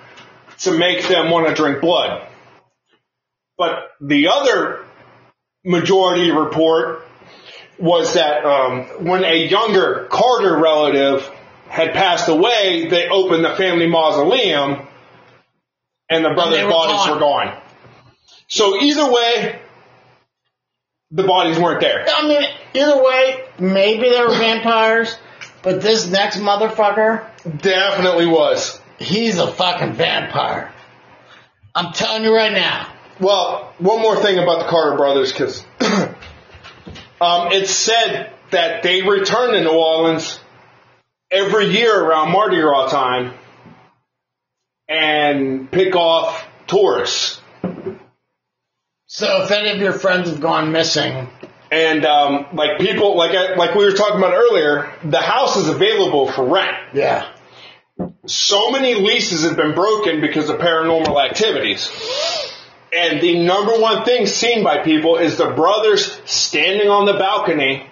to make them want to drink blood. But the other majority report was that um, when a younger Carter relative had passed away, they opened the family mausoleum and the brothers' they were bodies gone. were gone. So either way, the bodies weren't there. I mean, either way, maybe they were vampires, but this next motherfucker, Definitely was. he's a fucking vampire. I'm telling you right now. Well, one more thing about the Carter brothers, because um, it's said that they return to New Orleans every year around Mardi Gras time and pick off tourists. So if any of your friends have gone missing, And um, like people, like I, like we were talking about earlier, the house is available for rent. yeah. so many leases have been broken because of paranormal activities. And the number one thing seen by people is the brothers standing on the balcony,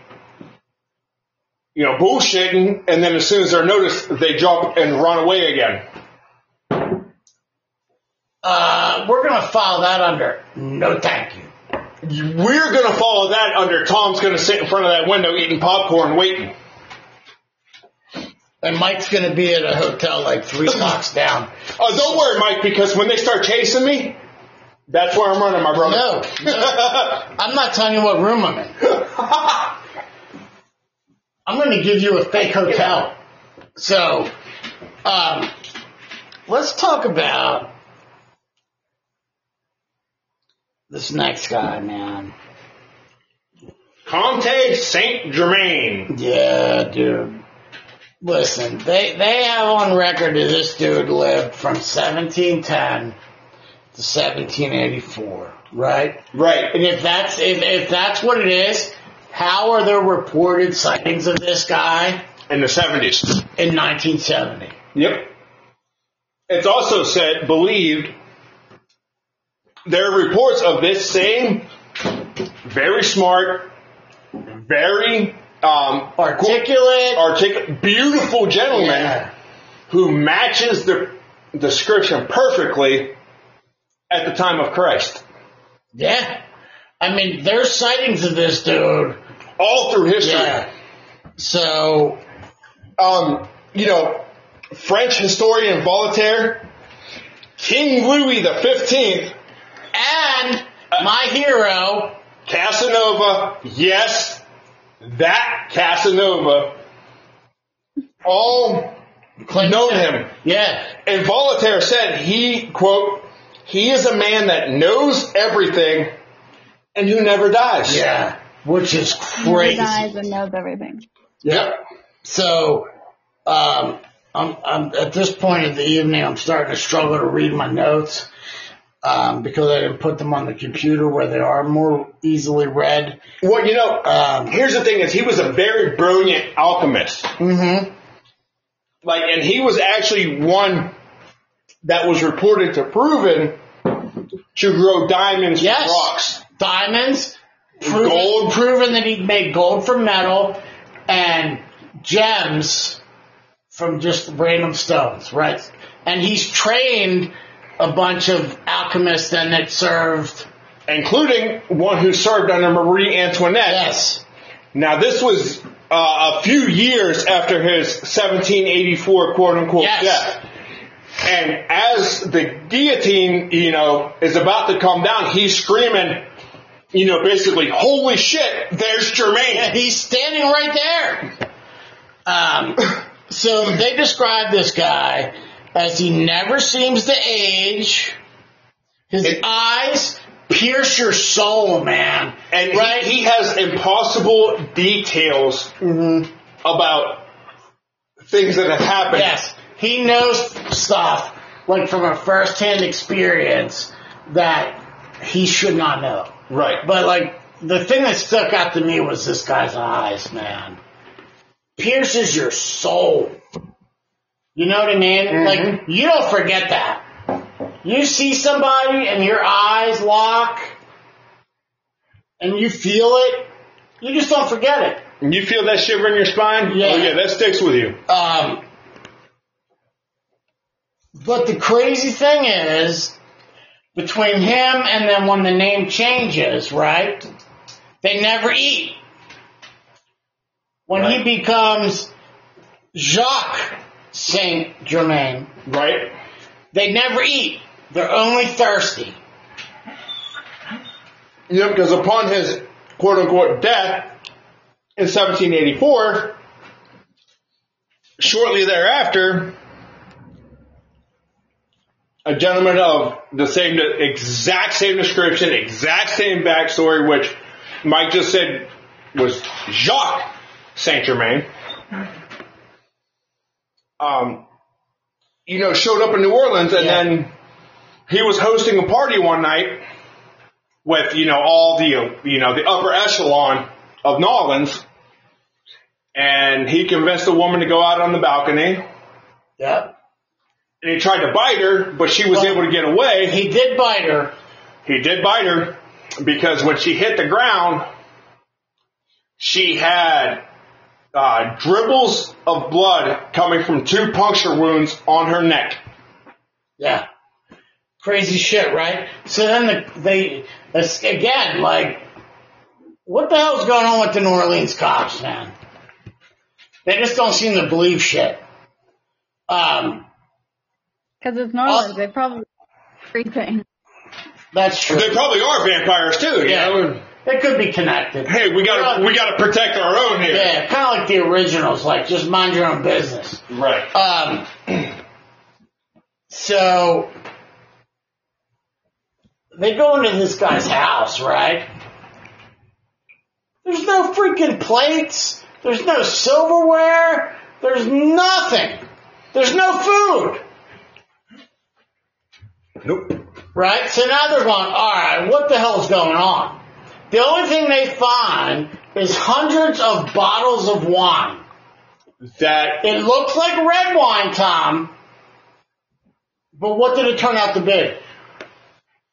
you know, bullshitting, and then as soon as they're noticed, they jump and run away again. Uh, we're gonna file that under no thank you. We're gonna follow that under Tom's gonna sit in front of that window eating popcorn waiting. And Mike's gonna be at a hotel like three blocks down. Oh, don't worry, Mike, because when they start chasing me, that's where I'm running, my brother. No, I'm not telling you what room I'm in. I'm gonna give you a fake hotel. So, um, let's talk about this next guy, man. Comte Saint Germain. Yeah, dude. Listen, they they have on record that this dude lived from 1710 to 1784, right? Right. And if that's if, if that's what it is, how are there reported sightings of this guy In the 70s. in 1970? Yep. It's also said, believed, there are reports of this same very smart, very um, Articulate. articulate, beautiful gentleman Yeah. who matches the description perfectly at the time of Christ. Yeah. I mean, there's sightings of this dude. All through history. Yeah. So, um, you know, French historian Voltaire, King Louis the Fifteenth, and my hero, Casanova, yes, that Casanova, all Clint know him. Yeah. And Voltaire said he, quote, he is a man that knows everything and who never dies. Yeah. Which is crazy. He dies and knows everything. Yep. So, um, I'm, I'm at this point of the evening, I'm starting to struggle to read my notes um, because I didn't put them on the computer where they are more easily read. Well, you know, Um, here's the thing is he was a very brilliant alchemist. mm-hmm. Like, and he was actually one that was reported to proven to grow diamonds Yes. from rocks. Diamonds, proven, Gold. proven that he made gold from metal, and gems from just random stones, right? And he's trained a bunch of alchemists and that served. Including one who served under Marie Antoinette. Yes. Now, this was uh, a few years after his 1784 quote unquote Yes. death. And as the guillotine, you know, is about to come down, he's screaming, you know, basically, holy shit, there's Germain. Yeah, he's standing right there. Um, so they describe this guy as he never seems to age. His It- eyes pierce your soul, man. And he- right? he, has impossible details about things that have happened. yes, he knows stuff like from a first-hand experience that he should not know. Right. But like the thing that stuck out to me was this guy's eyes, man. Pierces your soul. You know what I mean? Like you don't forget that. You see somebody and your eyes lock and you feel it, you just don't forget it. And you feel that shiver in your spine? Yeah. Oh yeah, that sticks with you. Um, but the crazy thing is, between him and then when the name changes, right? They never eat. When Right. he becomes Jacques Saint Germain, Right? they never eat. They're only thirsty. Yep, because upon his quote unquote death in 1784, shortly thereafter, a gentleman of the same, exact same description, exact same backstory, which Mike just said was Jacques Saint Germain, um, you know, showed up in New Orleans and Yeah. then he was hosting a party one night with you know all the you know the upper echelon of New Orleans, and he convinced a woman to go out on the balcony, Yep. And he tried to bite her, but she was Well, able to get away. He did bite her, He did bite her because when she hit the ground, she had uh, dribbles of blood coming from two puncture wounds on her neck. Yeah. Crazy shit, right? So then the, they, again, like, what the hell's going on with the New Orleans cops, man? They just don't seem to believe shit. Um, Because it's New Orleans. Oh. They probably everything. that's true. They probably are vampires too. You Yeah. know? They could be connected. Hey, we gotta we gotta protect our own here. Yeah, kind of like the originals, like just mind your own business. Right. Um, so they go into this guy's house, right? There's no freaking plates. There's no silverware. There's nothing. There's no food. Nope. Right? So now they're going, alright, what the hell's going on? The only thing they find is hundreds of bottles of wine. That It looks like red wine, Tom. But what did it turn out to be?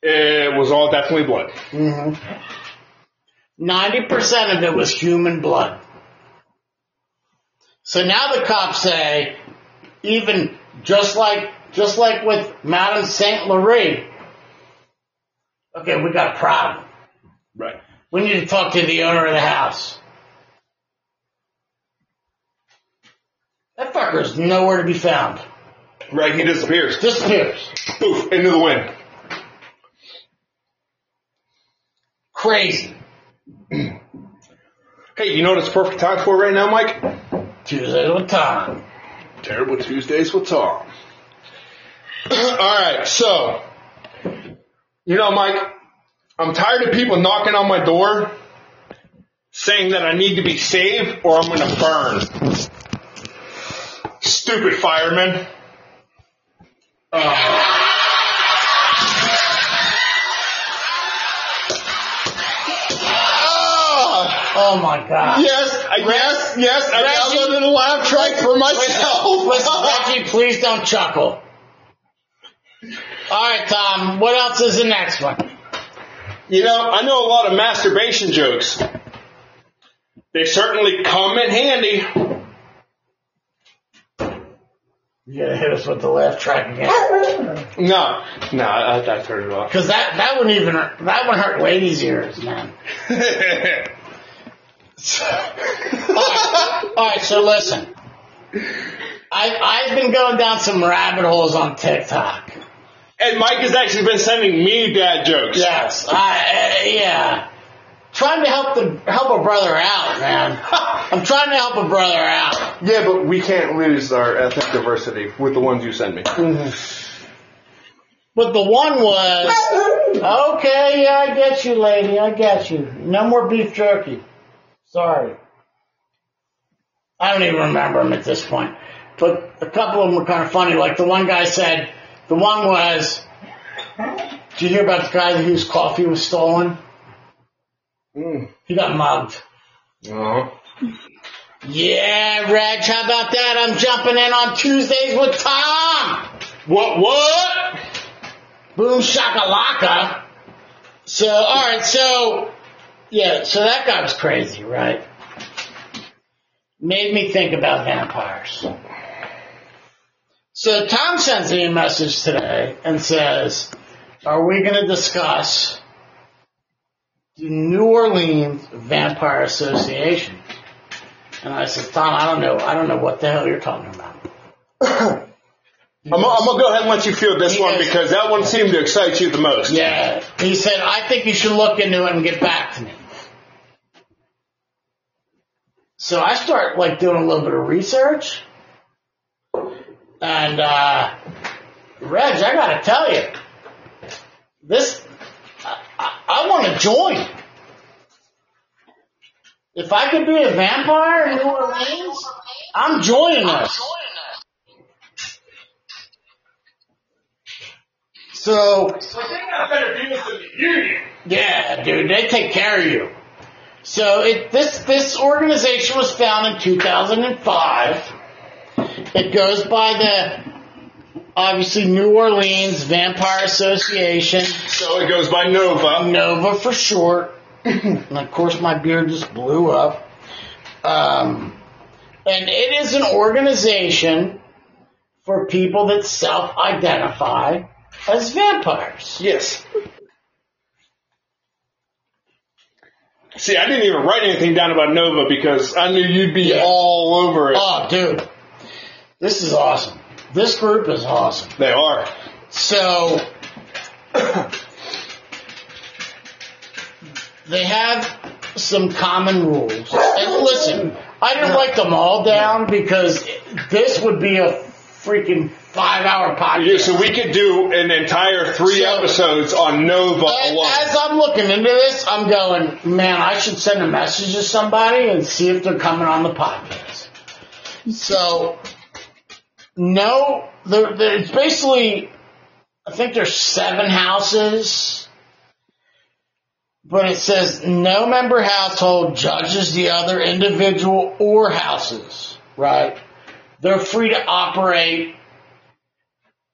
it was all definitely blood. Mm-hmm. 90% of it was human blood. So now the cops say, even just like, just like with Madame Saint Laurie, okay, we got a problem. Right. We need to talk to the owner of the house. That fucker is nowhere to be found. Right. He disappears. Disappears. Poof into the wind. Crazy. Hey, you know what it's perfect time for right now, Mike? Tuesday with Tom. Terrible Tuesdays with Tom. All right, so you know, Mike, I'm tired of people knocking on my door saying that I need to be saved or I'm going to burn. Stupid firemen. Ah, Oh my god. yes, I- yes, yes. I Reggie- downloaded a laugh track for myself. Listen, Reggie, please don't chuckle. All right, Tom. What else is the next one? You know, I know a lot of masturbation jokes. They certainly come in handy. You gotta hit us with the laugh track again, No, no, I, I turned it off. because that that one even that one hurt ladies' ears, man. All right, all right. So listen, I I've been going down some rabbit holes on TikTok. And Mike has actually been sending me dad jokes. Yes, I uh, yeah. Trying to help the help a brother out, man. I'm trying to help a brother out. Yeah, but we can't lose our ethnic diversity with the ones you send me. But the one was, okay, yeah, I get you, lady, I get you. No more beef jerky. Sorry. I don't even remember them at this point. But a couple of them were kind of funny. Like the one guy said, the one was, did you hear about the guy whose coffee was stolen? Mm. He got mugged. Uh-huh. Yeah, Reg, how about that? I'm jumping in on Tuesdays with Tom. What? What? Boom shakalaka. So, alright, so, yeah, so that guy was crazy, right? Made me think about vampires. So Tom sends me a message today and says, are we going to discuss the New Orleans Vampire Association? And I said, Tom, I don't know, I don't know what the hell you're talking about. I'm, I'm gonna go ahead and let you field this He one because that one seemed to excite you the most. Yeah. He said, I think you should look into it and get back to me. So I start like doing a little bit of research. And, uh, Reg, I gotta tell you, this, I, I, I wanna join. If I could be a vampire in New Orleans, I'm joining us. So, got better the union. Yeah, dude, they take care of you. So it this this organization was founded in 2005. It goes by the obviously New Orleans Vampire Association, So it goes by Nova. Nova for short. and of course, my beard just blew up. Um, and it is an organization for people that self-identify as vampires. Yes. See, I didn't even write anything down about Nova because I knew you'd be Yeah. all over it. Oh, dude, this is awesome. This group is awesome. They are. So they have some common rules. And listen, I didn't write them all down because this would be a freaking five hour podcast. Yeah, so we could do an entire three So- episodes on Nova And alone. as I'm looking into this, I'm going, man, I should send a message to somebody and see if they're coming on the podcast. So, no, there, there, it's basically, I think there's seven houses, but it says no member household judges the other individual or houses, right? They're free to operate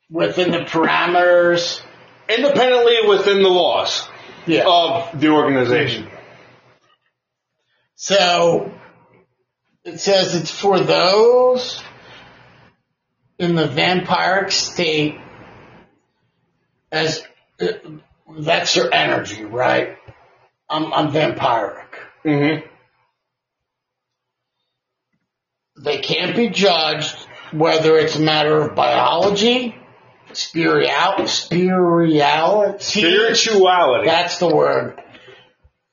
within the parameters. Independently within the laws Yeah. of the organization. So it says it's for those in the vampiric state as uh, that's their energy, right? I'm, I'm vampiric. Mm-hmm. They can't be judged whether it's a matter of biology, spiritual, spirituality, Spirituality. That's the word.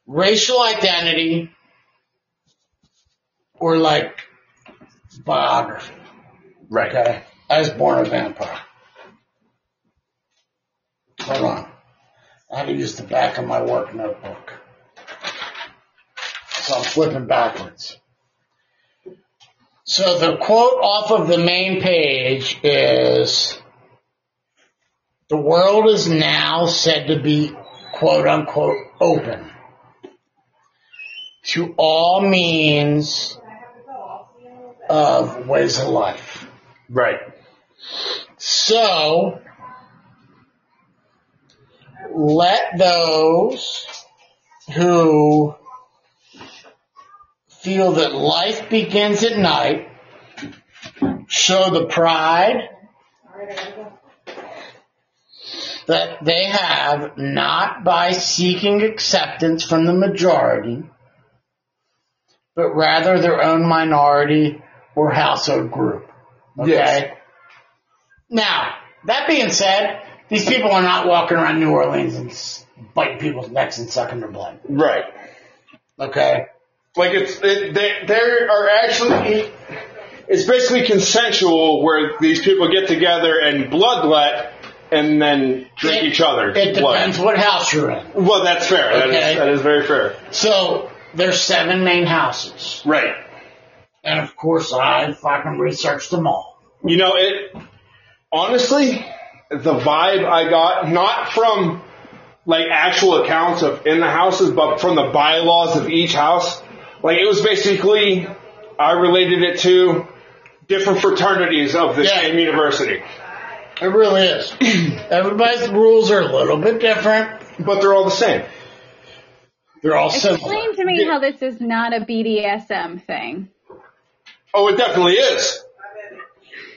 Racial identity or like biography. right. Okay. I was born a vampire. Hold on. I had to use the back of my work notebook. So I'm flipping backwards. So the quote off of the main page is the world is now said to be quote unquote open to all means of ways of life. Right. So let those who feel that life begins at night show the pride that they have not by seeking acceptance from the majority, but rather their own minority or household group. Okay? Yes. Now, that being said, these people are not walking around New Orleans and biting people's necks and sucking their blood. Right. Okay? Like it's it, they there are actually it's basically consensual where these people get together and bloodlet and then drink It- each other. It depends what house you're in. Well, that's fair. That is Okay. that is very fair. So, there's seven main houses. Right. And of course, I fucking researched them all. You know, it honestly, the vibe I got not from like actual accounts of in the houses, but from the bylaws of each house. Like it was basically, I related it to different fraternities of the Yeah. same university, It really is. Everybody's rules are a little bit different. but they're all the same. They're all similar. Explain to me how this is not a BDSM thing. Oh, it definitely is.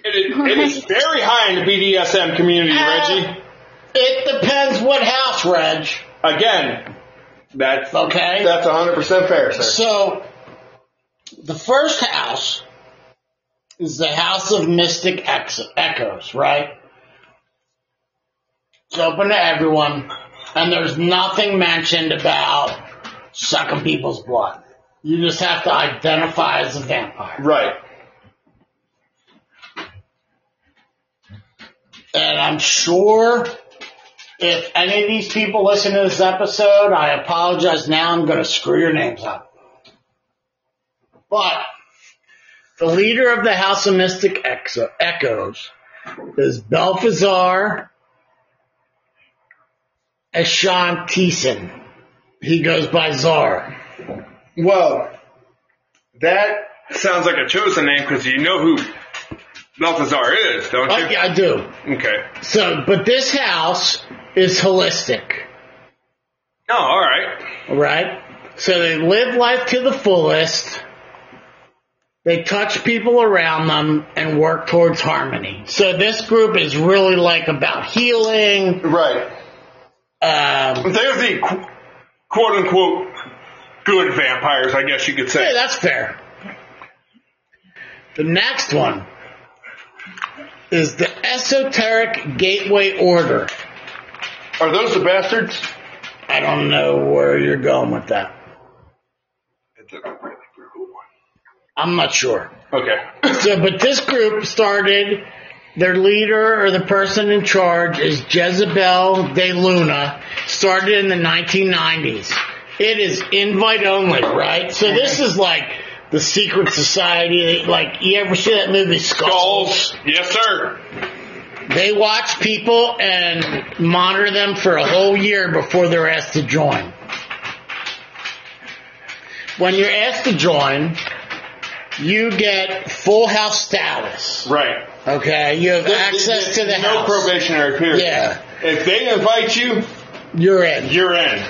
It is, it is very high in the BDSM community, uh, Reggie. It depends what house, Reg. Again, that's Okay? that's 100% fair, sir. So, the first house is the House of Mystic Ex- Echoes, right? It's open to everyone, and there's nothing mentioned about sucking people's blood. You just have to identify as a vampire. Right. And I'm sure if any of these people listen to this episode, I apologize now. I'm going to screw your names up. But the leader of the House of Mystic Echoes is Belfazar Ashantisan. He goes by Czar. Well, that sounds like a chosen name because you know who Balthazar is, don't Oh, you? yeah, I do. Okay. So, but this house is holistic, Oh, all right. right? So they live life to the fullest. They touch people around them and work towards harmony. So this group is really like about healing. Right. Um, They're the quote unquote good vampires, I guess you could say. yeah, that's fair. The next one is the Esoteric Gateway Order. Are those the bastards? I don't know where you're going with that. I'm not sure. Okay. So, but this group started, their leader or the person in charge is Jezebel de Luna, started in the 1990s. It is invite only, right? So this is like the secret society, like, you ever see that movie Skulls? Skulls. Yes, sir. They watch people and monitor them for a whole year before they're asked to join. When you're asked to join, you get full house status. Right. Okay, you have access to the no house. probationary period. Yeah, If they invite you, you're in. you're in.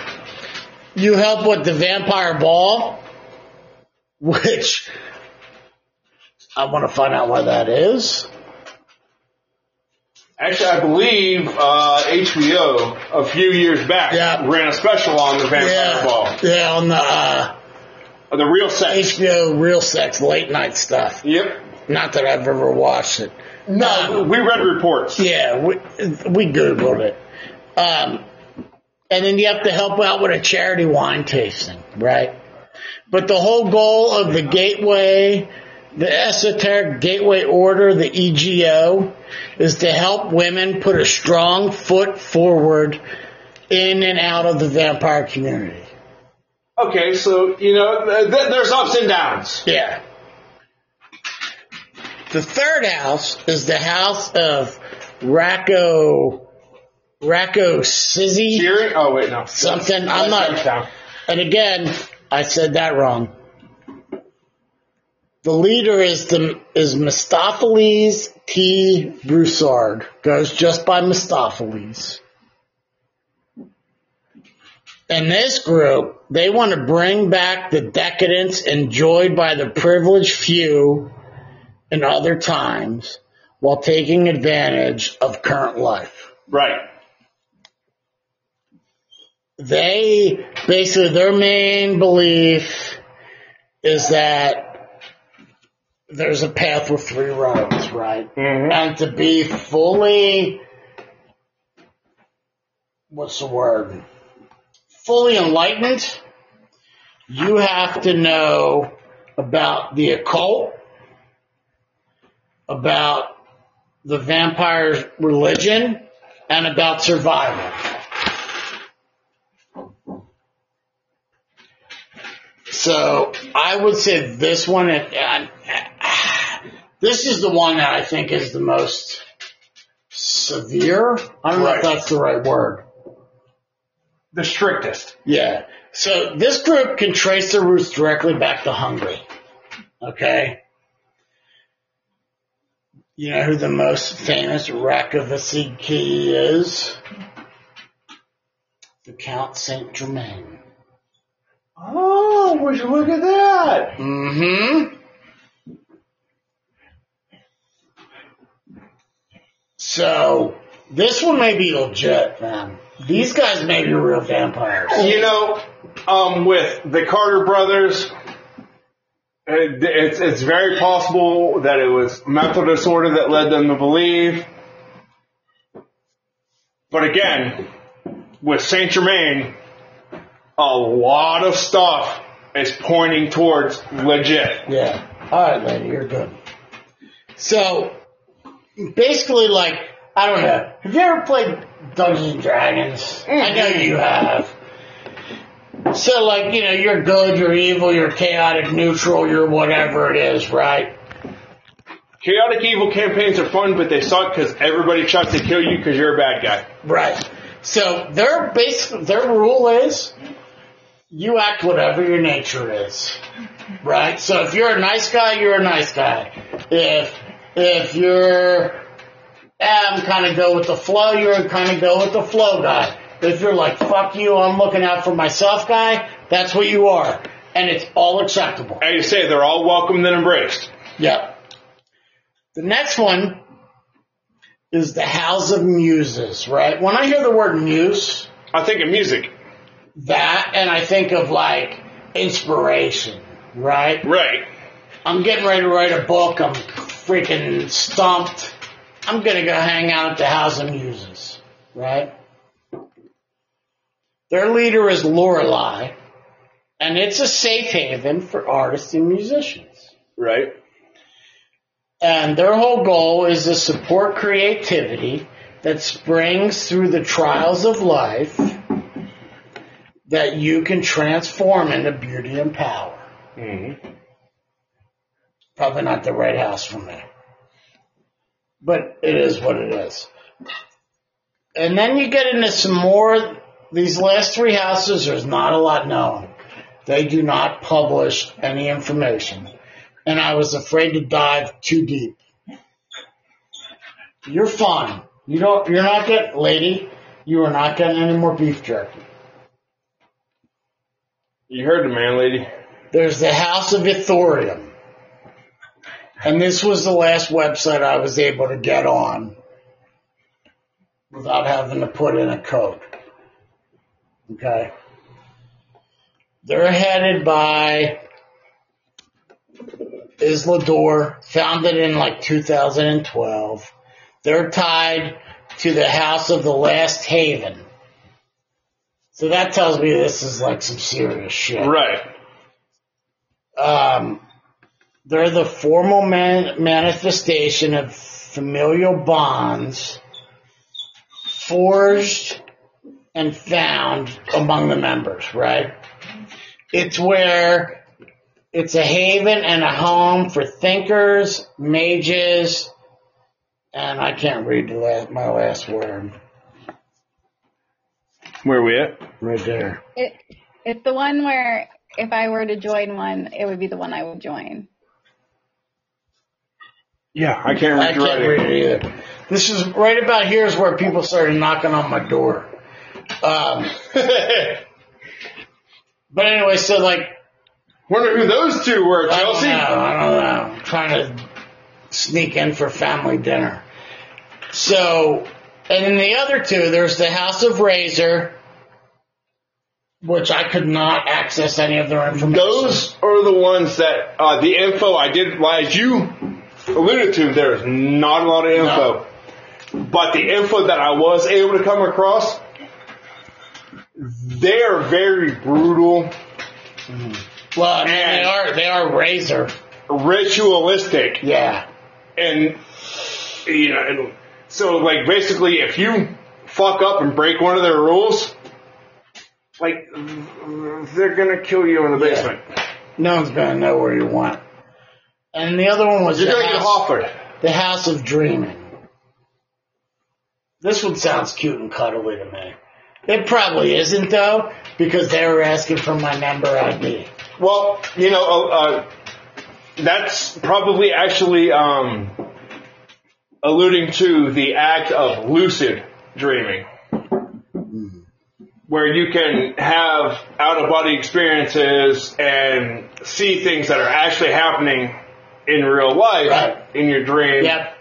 You help with the vampire ball, which I want to find out why that is. Actually, I believe uh, HBO a few years back Yeah. ran a special on the vampire Yeah, ball, yeah, on the uh, Uh, the real sex. HBO Real Sex late night stuff. Yep. Not that I've ever watched it. No, we read reports. Yeah, we, we Googled it. Um, and then you have to help out with a charity wine tasting, right? But the whole goal of the Gateway, the Esoteric Gateway Order, the EGO, is to help women put a strong foot forward in and out of the vampire community. Okay, so you know th- th- there's ups and downs. Yeah. The third house is the house of Racco, Racco Sizzy. Cheering? Oh wait, no. Something, I'm not- And again, I said that wrong. The leader is the is Mistopheles T. Broussard. Goes just by Mistopheles. And this group, they want to bring back the decadence enjoyed by the privileged few in other times while taking advantage of current life. Right. They basically their main belief is that there's a path with three roads, right? Mhm. And to be fully, what's the word? Fully enlightened, you have to know about the occult, about the vampire's religion, and about survival. So I would say this one, this is the one that I think is the most severe. I don't know if that's the right word. The strictest. Yeah. So this group can trace their roots directly back to Hungary. Okay. You know who the most famous Rakovici is? The Count Saint Germain. Oh, would you look at that? Mm-hmm. So this one may be legit, man. These guys may be real vampires. You know, um, with the Carter brothers, it, it's it's very possible that it was mental disorder that led them to believe. But again, with Saint Germain, a lot of stuff is pointing towards legit. Yeah. All right, lady, you're good. So basically, like I don't know. Have you ever played Dungeons and Dragons? I know mm-hmm. you have. So like you know, you're good, you're evil, you're chaotic, neutral, you're whatever it is, right? Chaotic evil campaigns are fun, but they suck because everybody tries to kill you because you're a bad guy. Right. So their base, their rule is, you act whatever your nature is. Right. So if you're a nice guy, you're a nice guy. If If you're, I'm kind of go with the flow, you're kind of go with the flow guy. If you're like, fuck you, I'm looking out for myself guy, that's what you are. And it's all acceptable. As you say, they're all welcomed and embraced. Yeah. The next one is the House of Muses, right? When I hear the word muse, I think of music. That and I think of like inspiration, right? Right. I'm getting ready to write a book. I'm freaking stumped. I'm gonna go hang out at the House of Muses, right? Their leader is Lorelei, and it's a safe haven for artists and musicians. Right. And their whole goal is to support creativity that springs through the trials of life that you can transform into beauty and power. Mm-hmm. Probably not the right house for me. But it is what it is. And then you get into some more, these last three houses, there's not a lot known. They do not publish any information. And I was afraid to dive too deep. You're fine. You don't, you're not getting, lady, you are not getting any more beef jerky. You heard the man, lady. There's the House of Ithorium. And this was the last website I was able to get on without having to put in a code. Okay. They're headed by Islador, founded in like 2012. They're tied to the House of the Last Haven. So that tells me this is like some serious shit Right. um, they're the formal man- manifestation of familial bonds forged and found among the members, right? It's where it's a haven and a home for thinkers, mages, and I can't read the last, my last word Where we at? right there. It, it's the one where if I were to join one, it would be the one I would join. Yeah, I can't read I your can't writing. read it either. This is right about here is where people started knocking on my door. Um, but anyway, so like, Wonder who those two were, I don't know, I don't know. I'm trying to sneak in for family dinner. So, and then the other two, there's the House of Razor, which I could not access any of their information. Those are the ones that uh, the info I did, as you alluded to, there's not a lot of info. But the info that I was able to come across, they are very brutal, well, I mean, they are they are Razor. ritualistic, Yeah. and you know, and so like basically, if you fuck up and break one of their rules, like they're gonna kill you in the Yeah. basement. No one's gonna know where you went. And the other one was You're the gonna get house, the house of Dreaming. This one sounds cute and cuddly to me. It probably isn't though, because they were asking for my member ID. Well, you know, uh, uh, that's probably actually um, alluding to the act of lucid dreaming, where you can have out of body experiences and see things that are actually happening in real life Right. in your dream, Yep.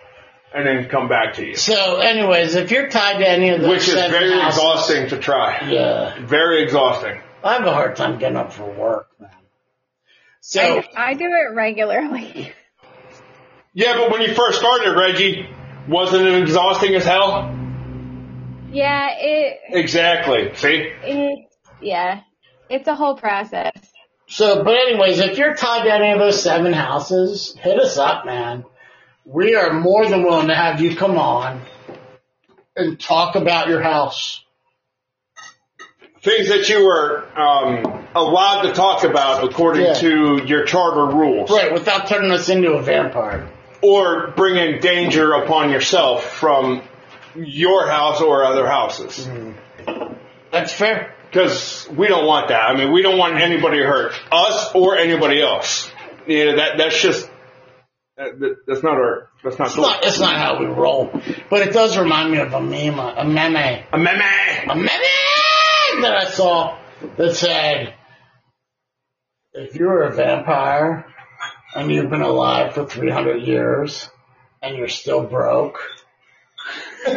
and then come back to you, So, anyways, if you're tied to any of those which is seven very houses- exhausting to try. Yeah, Very exhausting. I have a hard time getting up for work, man. So, I, I do it regularly. Yeah, but when you first started, Reggie, wasn't it exhausting as hell? Yeah, it, Exactly. See? it, yeah, it's a whole process. So, but anyways, if you're tied to any of those seven houses, hit us up, man. We are more than willing to have you come on and talk about your house. Things that you were um, allowed to talk about according Yeah. to your charter rules. Right, without turning us into a vampire. Or bringing danger upon yourself from your house or other houses. Mm-hmm. That's fair. Because we don't want that. I mean, we don't want anybody hurt. Us or anybody else. You know, that, that's just, that- That's not our. That's not. It's not, it's not how we roll. But it does remind me of a meme, a meme, A meme. a meme that I saw that said, if you're a vampire and you've been alive for 300 years and you're still broke,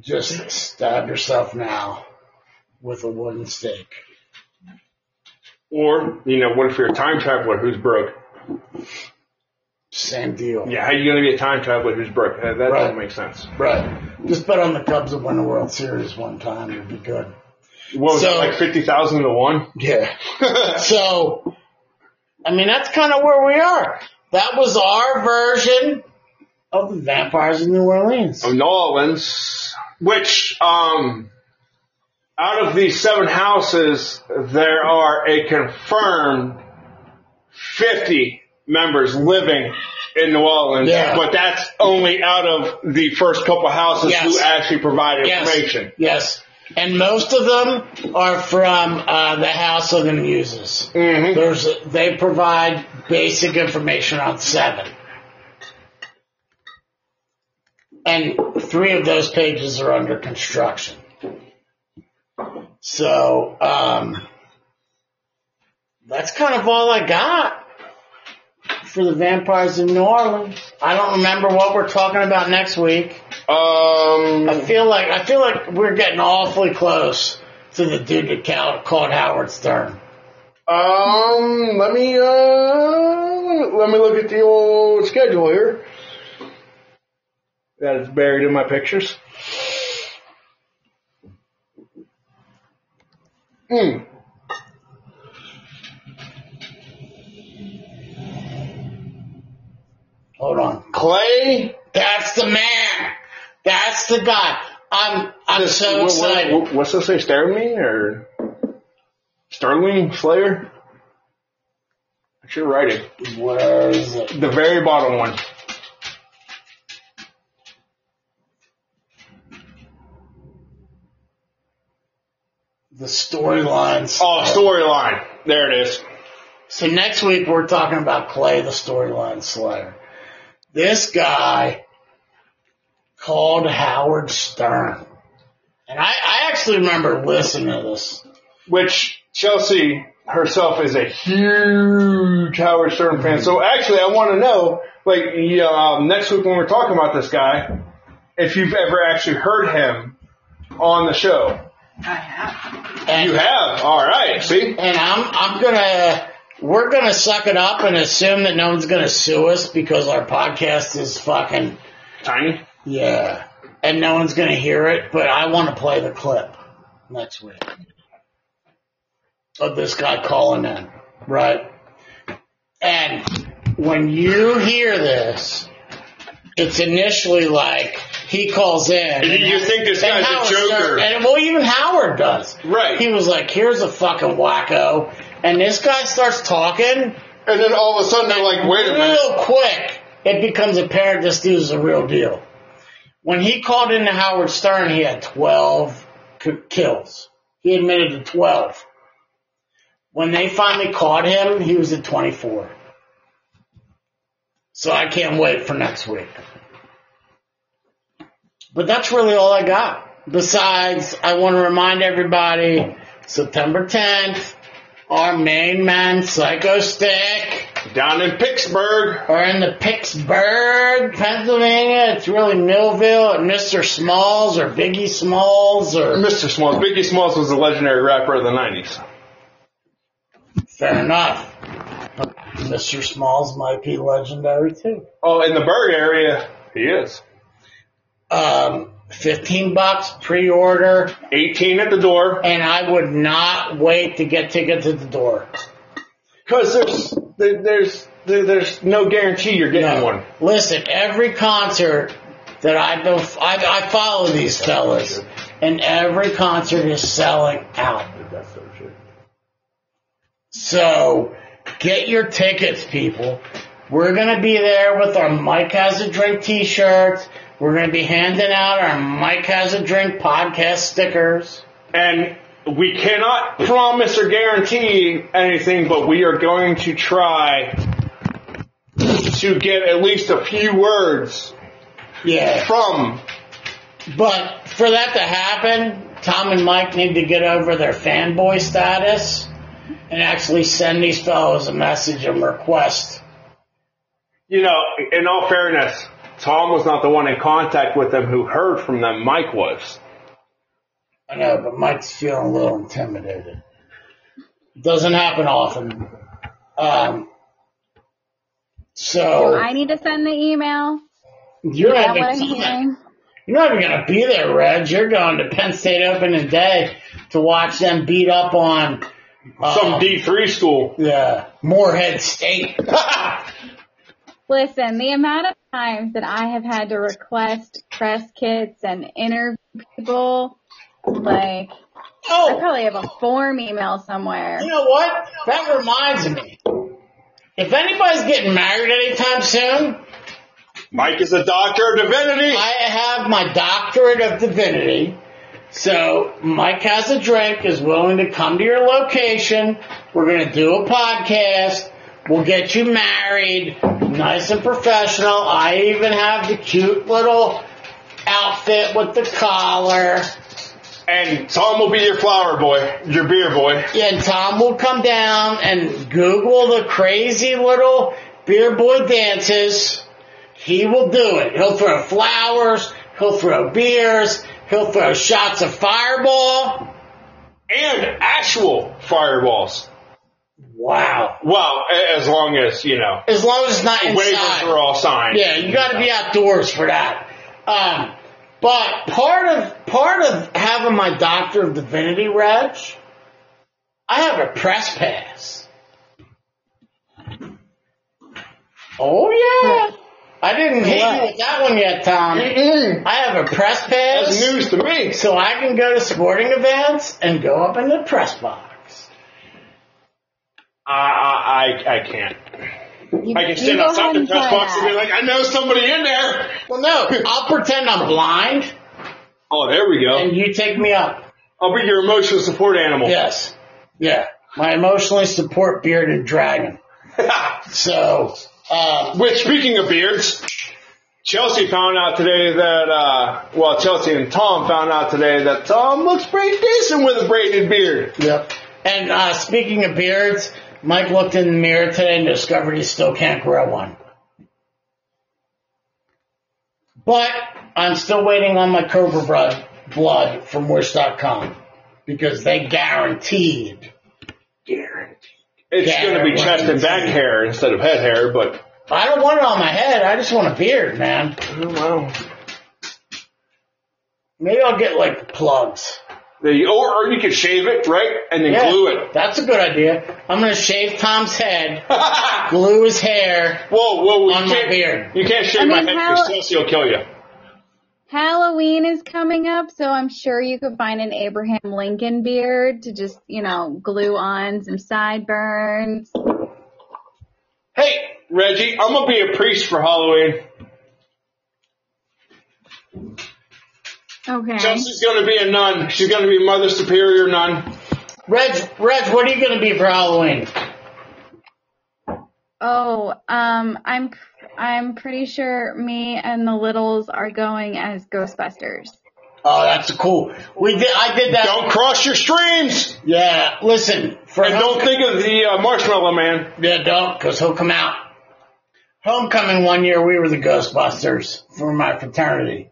just stab yourself now with a wooden stake. Or you know, what if you're a time traveler who's broke? Same deal. Yeah, how are you gonna be a time traveler who's broke? Uh, that Right. doesn't make sense. Right. Just bet on the Cubs to win the World Series one time. It'd be good. What was So- it like fifty thousand to one? Yeah. so, I mean, that's kind of where we are. That was our version of the vampires in New Orleans. of New Orleans, which um, out of these seven houses, there are a confirmed fifty members living in New Orleans, Yeah. but that's only out of the first couple houses Yes. who actually provided Yes. information. Yes. And most of them are from uh, the House of the Muses. Mhm. There's they provide basic information on seven. And three of those pages are under construction. So, um, that's kind of all I got for the vampires in New Orleans. I don't remember what we're talking about next week. Um, I feel like I feel like we're getting awfully close to the dude that ca- called Howard Stern. um, let me uh, let me look at the old schedule here. That is buried in my pictures. Hmm. Hold on. Clay. That's the man. That's the guy. I'm I'm so what- what- excited. what- what's this say? Sterling or Sterling Slayer? I should write it. Where is it? The very bottom one. The storylines. Oh, storyline. There it is. So next week we're talking about Clay, the storyline slayer. This guy called Howard Stern. And I, I actually remember listening to this. Which Chelsea herself is a huge Howard Stern fan. So actually, I want to know, like, um, next week when we're talking about this guy, if you've ever actually heard him on the show. I have. And, You have. All right. See. and I'm I'm gonna we're gonna suck it up and assume that no one's gonna sue us because our podcast is fucking Tiny. Yeah. And no one's gonna hear it, but I wanna play the clip next week. Of this guy calling in. Right? And when you hear this, it's initially like he calls in. You- you think this and guy's a Howard joker. Stern- and well, even Howard does. Right. He was like, "Here's a fucking wacko," and this guy starts talking. And then all of a sudden they're like, wait a minute. Real quick, it becomes apparent this dude is a real deal. When he called into Howard Stern, he had 12 k- kills. He admitted to 12. When they finally caught him, he was at 24. So I can't wait for next week. But that's really all I got. Besides, I want to remind everybody, September 10th, our main man, Psychostick, Down in Pittsburgh. Or in the Pittsburgh, Pennsylvania. It's really Millvale at Mr. Smalls or Biggie Smalls or Mr. Smalls. Biggie Smalls was a legendary rapper of the 90s. fair enough. Mr. Smalls might be legendary too. Oh, in the Burgh area, he is. Um, 15 bucks pre-order 18 at the door. and I would not wait to get tickets at the door. Because there's, there- there's, there- there's no guarantee you're getting No. one. Listen, every concert that I've been, I, I follow these fellas, and every concert is selling out. So, get your tickets, people. We're gonna be there with our Mike Has a Drink t-shirts. We're gonna be handing out our Mike Has a Drink podcast stickers. And we cannot promise or guarantee anything, but we are going to try to get at least a few words Yeah. from. But for that to happen, Tom and Mike need to get over their fanboy status and actually send these fellows a message and request. You know, in all fairness, Tom was not the one in contact with them who heard from them. Mike was. I know, but Mike's feeling a little intimidated. Doesn't happen often. Um, so Do I need to send the email? you're Is that not, even, you're not even going to be there, Reg. You're going to Penn State Open today to watch them beat up on Some um, D3 school. yeah, Moorhead State. Listen, the amount of times that I have had to request press kits and interview people, like, oh. I oh, probably have a form email somewhere. you know what? That reminds me. If anybody's getting married anytime soon, Mike is a doctor of divinity. I have my doctorate of divinity. So Mike has a drink, is willing to come to your location. We're going to do a podcast. We'll get you married, nice and professional. I even have the cute little outfit with the collar. And Tom will be your flower boy, your beer boy. Yeah, and Tom will come down and Google the crazy little beer boy dances. He will do it. He'll throw flowers. He'll throw beers. He'll throw shots of fireball. And actual fireballs. Wow. Well, as long as, you know, As long as it's not waivers inside. are all signed. Yeah, you got to be outdoors for that. Um, but part of part of having my Doctor of Divinity, Reg, I have a press pass. Oh yeah, I didn't hit you with that one yet, Tom. I have a press pass, That's news to me. so I can go to sporting events and go up in the press box. I, I, I, I can't. You, I can stand go outside ahead the and press box and be like, I know somebody in there. Well, no, I'll pretend I'm blind, Oh, there we go. and you take me up. I'll be your emotional support animal. Yes. Yeah. My emotionally support bearded dragon. So, uh, Which, speaking of beards, Chelsea found out today that, uh, well, Chelsea and Tom found out today that Tom looks pretty decent with a braided beard. yep. And, uh, speaking of beards, Mike looked in the mirror today and discovered he still can't grow one. But I'm still waiting on my Cobra blood, blood from Wish.com because they guaranteed, guaranteed. It's going to be chest and back hair instead of head hair, but, I don't want it on my head. I just want a beard, man. oh, well. Maybe I'll get like plugs. There or, or you could shave it, right? And then Yeah, glue it. That's a good idea. I'm gonna shave Tom's head, glue his hair. Whoa, whoa, you On my can't, beard. You can't shave I my head how- because Chelsea will kill you. Halloween is coming up, so I'm sure you could find an Abraham Lincoln beard to just, you know, glue on some sideburns. Hey, Reggie, I'm gonna be a priest for Halloween. Okay. Chelsea's gonna be a nun. She's gonna be Mother Superior nun. Reg, Reg, what are you gonna be for Halloween? Oh, um, I'm I'm pretty sure me and the littles are going as Ghostbusters. Oh, that's cool. We did. I did that. Don't cross your streams, Yeah. Listen. For and don't think of the uh, Marshmallow Man. Yeah, don't, cause he'll come out. Homecoming one year, we were the Ghostbusters for my fraternity.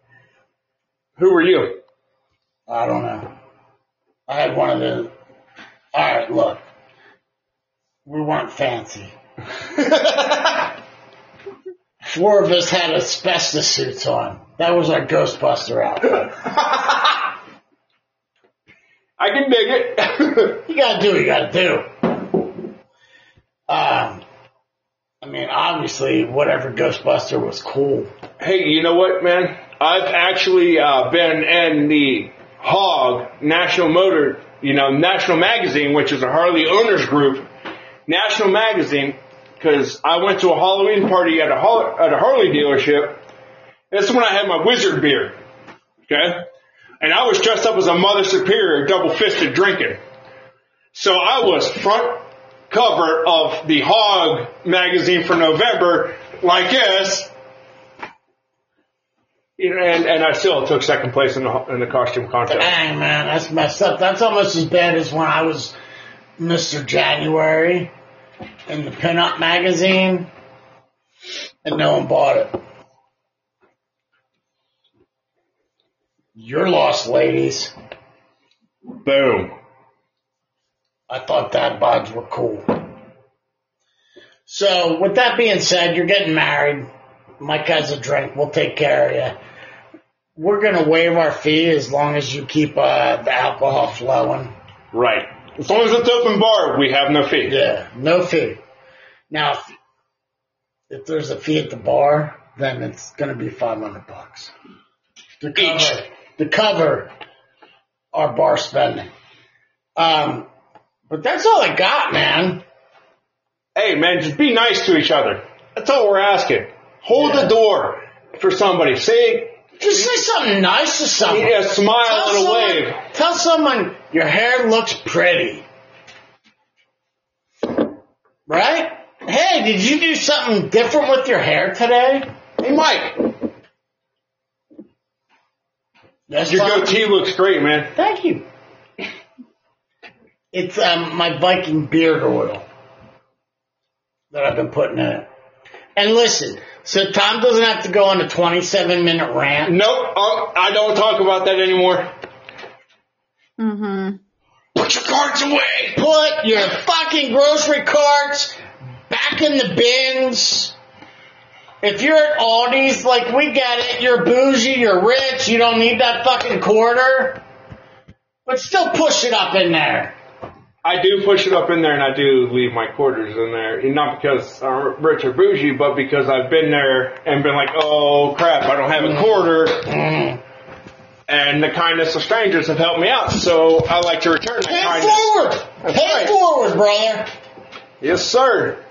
Who were you? I don't know. I had one of the. All right, look. We weren't fancy. Four of us had asbestos suits on. That was our Ghostbuster outfit. I can dig it. You gotta do what you gotta do. Um, I mean, obviously, whatever Ghostbuster was cool. hey, you know what, man? I've actually uh, been in the Hog National Motor, you know, National Magazine, which is a Harley owners group, National Magazine, because I went to a Halloween party at a at a Harley dealership. That's when I had my wizard beard, okay, and I was dressed up as a Mother Superior, double fisted drinking. So I was front cover of the Hog magazine for November like this. You know, and, and I still took second place in the in the costume contest. Dang, man, that's messed up. That's almost as bad as when I was Mr. January in the pinup magazine, and no one bought it. You're lost, ladies. Boom. I thought dad bods were cool. So, with that being said, you're getting married. Mike has a drink. We'll take care of you. We're gonna waive our fee as long as you keep uh, the alcohol flowing. Right. As long as it's open bar, we have no fee. Yeah, no fee. Now, if, if there's a fee at the bar, then it's gonna be five hundred bucks to cover Each. to cover our bar spending. Um, but that's all I got, man. Hey, man, just be nice to each other. That's all we're asking. Hold Yeah. the door for somebody. Say, Just say something nice to someone. yeah, smile Tell and a someone, wave. tell someone your hair looks pretty. Right? Hey, did you do something different with your hair today? Hey, Mike, That's your goatee looks great, man. Thank you. It's um, my Viking beard oil that I've been putting in it. And listen, so Tom doesn't have to go on a 27 minute rant. Nope, uh, I don't talk about that anymore. Mm-hmm. Put your cards away. Put your fucking grocery carts back in the bins. If you're at Aldi's, like we get it, you're bougie, you're rich, you don't need that fucking quarter. But still push it up in there. I do push it up in there and I do leave my quarters in there. Not because I'm rich or bougie, but because I've been there and been like, oh crap, I don't have a quarter. Mm. And the kindness of strangers have helped me out. So I like to return that Pay kindness. forward! That's Pay right. forward, brother! Yes, sir.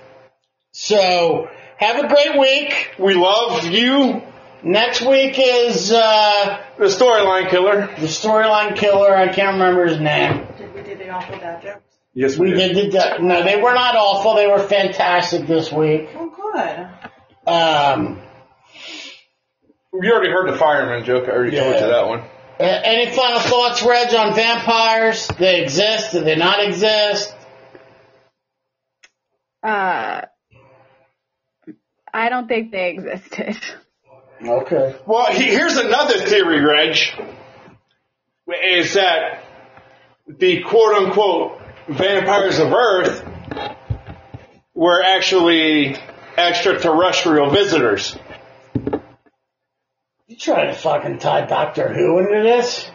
So, have a great week. We love you, Next week is, uh, the storyline killer. the storyline killer. I can't remember his name. Did we do the awful dad jokes? Yes, We did the, de- no, they were not awful. They were fantastic this week. Oh, good. Um, You already heard the fireman joke. I already told you that one. uh, any final thoughts, Reg, on vampires? They exist? Do they not exist? Uh, I don't think they existed. Okay. Well, he, here's another theory, Reg. Is that the quote unquote vampires of Earth were actually extraterrestrial visitors? You trying to fucking tie Doctor Who into this?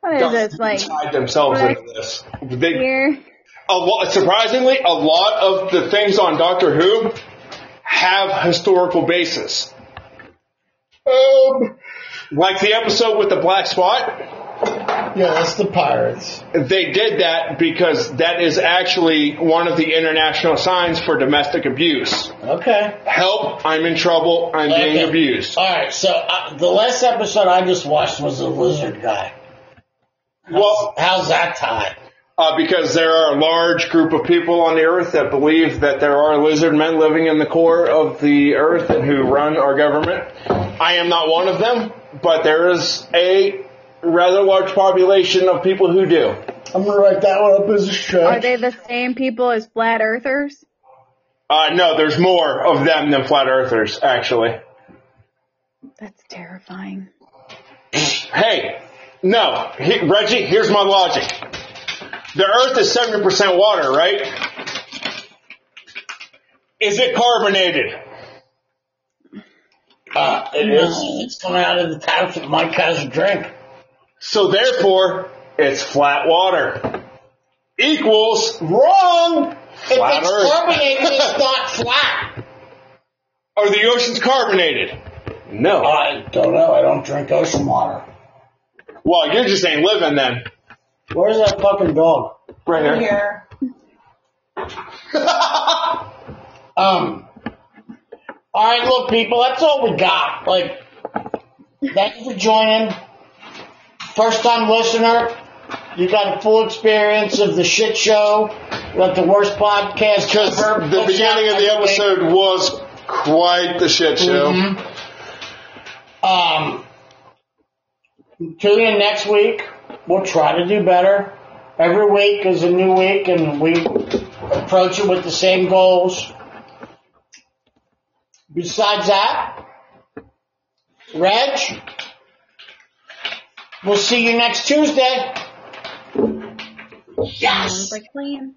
What is this like tied themselves Right. into this. They, here? a lot, surprisingly, a lot of the things on Doctor Who have historical basis. Um, like the episode with the black spot. Yeah, that's the pirates. They did that because that is actually one of the international signs for domestic abuse. Okay. Help, I'm in trouble, I'm being abused. All right. So uh, the last episode I just watched was the lizard guy. Well, How's that tied? uh, because there are a large group of people on the earth that believe that there are lizard men living in the core of the earth and who run our government. I am not one of them, but there is a rather large population of people who do. I'm gonna write that one up as a show. Are they the same people as flat earthers? Uh, no, there's more of them than flat earthers, actually. That's terrifying. Hey, no, he, Reggie, here's my logic. The earth is 70% water, right? Is it carbonated? Uh, it is. It's coming out of the tap that Mike has a drink. So therefore, it's flat water. Equals, Wrong. Flat if it's Earth. carbonated, it's not flat. are the oceans carbonated? No. I don't know. I don't drink ocean water. Well, you just ain't living then. Where's that fucking dog? Right here. Here. Um. All right, look, people. That's all we got. Like, thank you for joining. First time listener, you got a full experience of the shit show. Got the worst podcast Because ever. the beginning of the episode was quite the shit show. Mhm. Um, tune in next week. We'll try to do better. Every week is a new week, and we approach it with the same goals. Besides that, Reg, we'll see you next Tuesday. Sounds like a plan.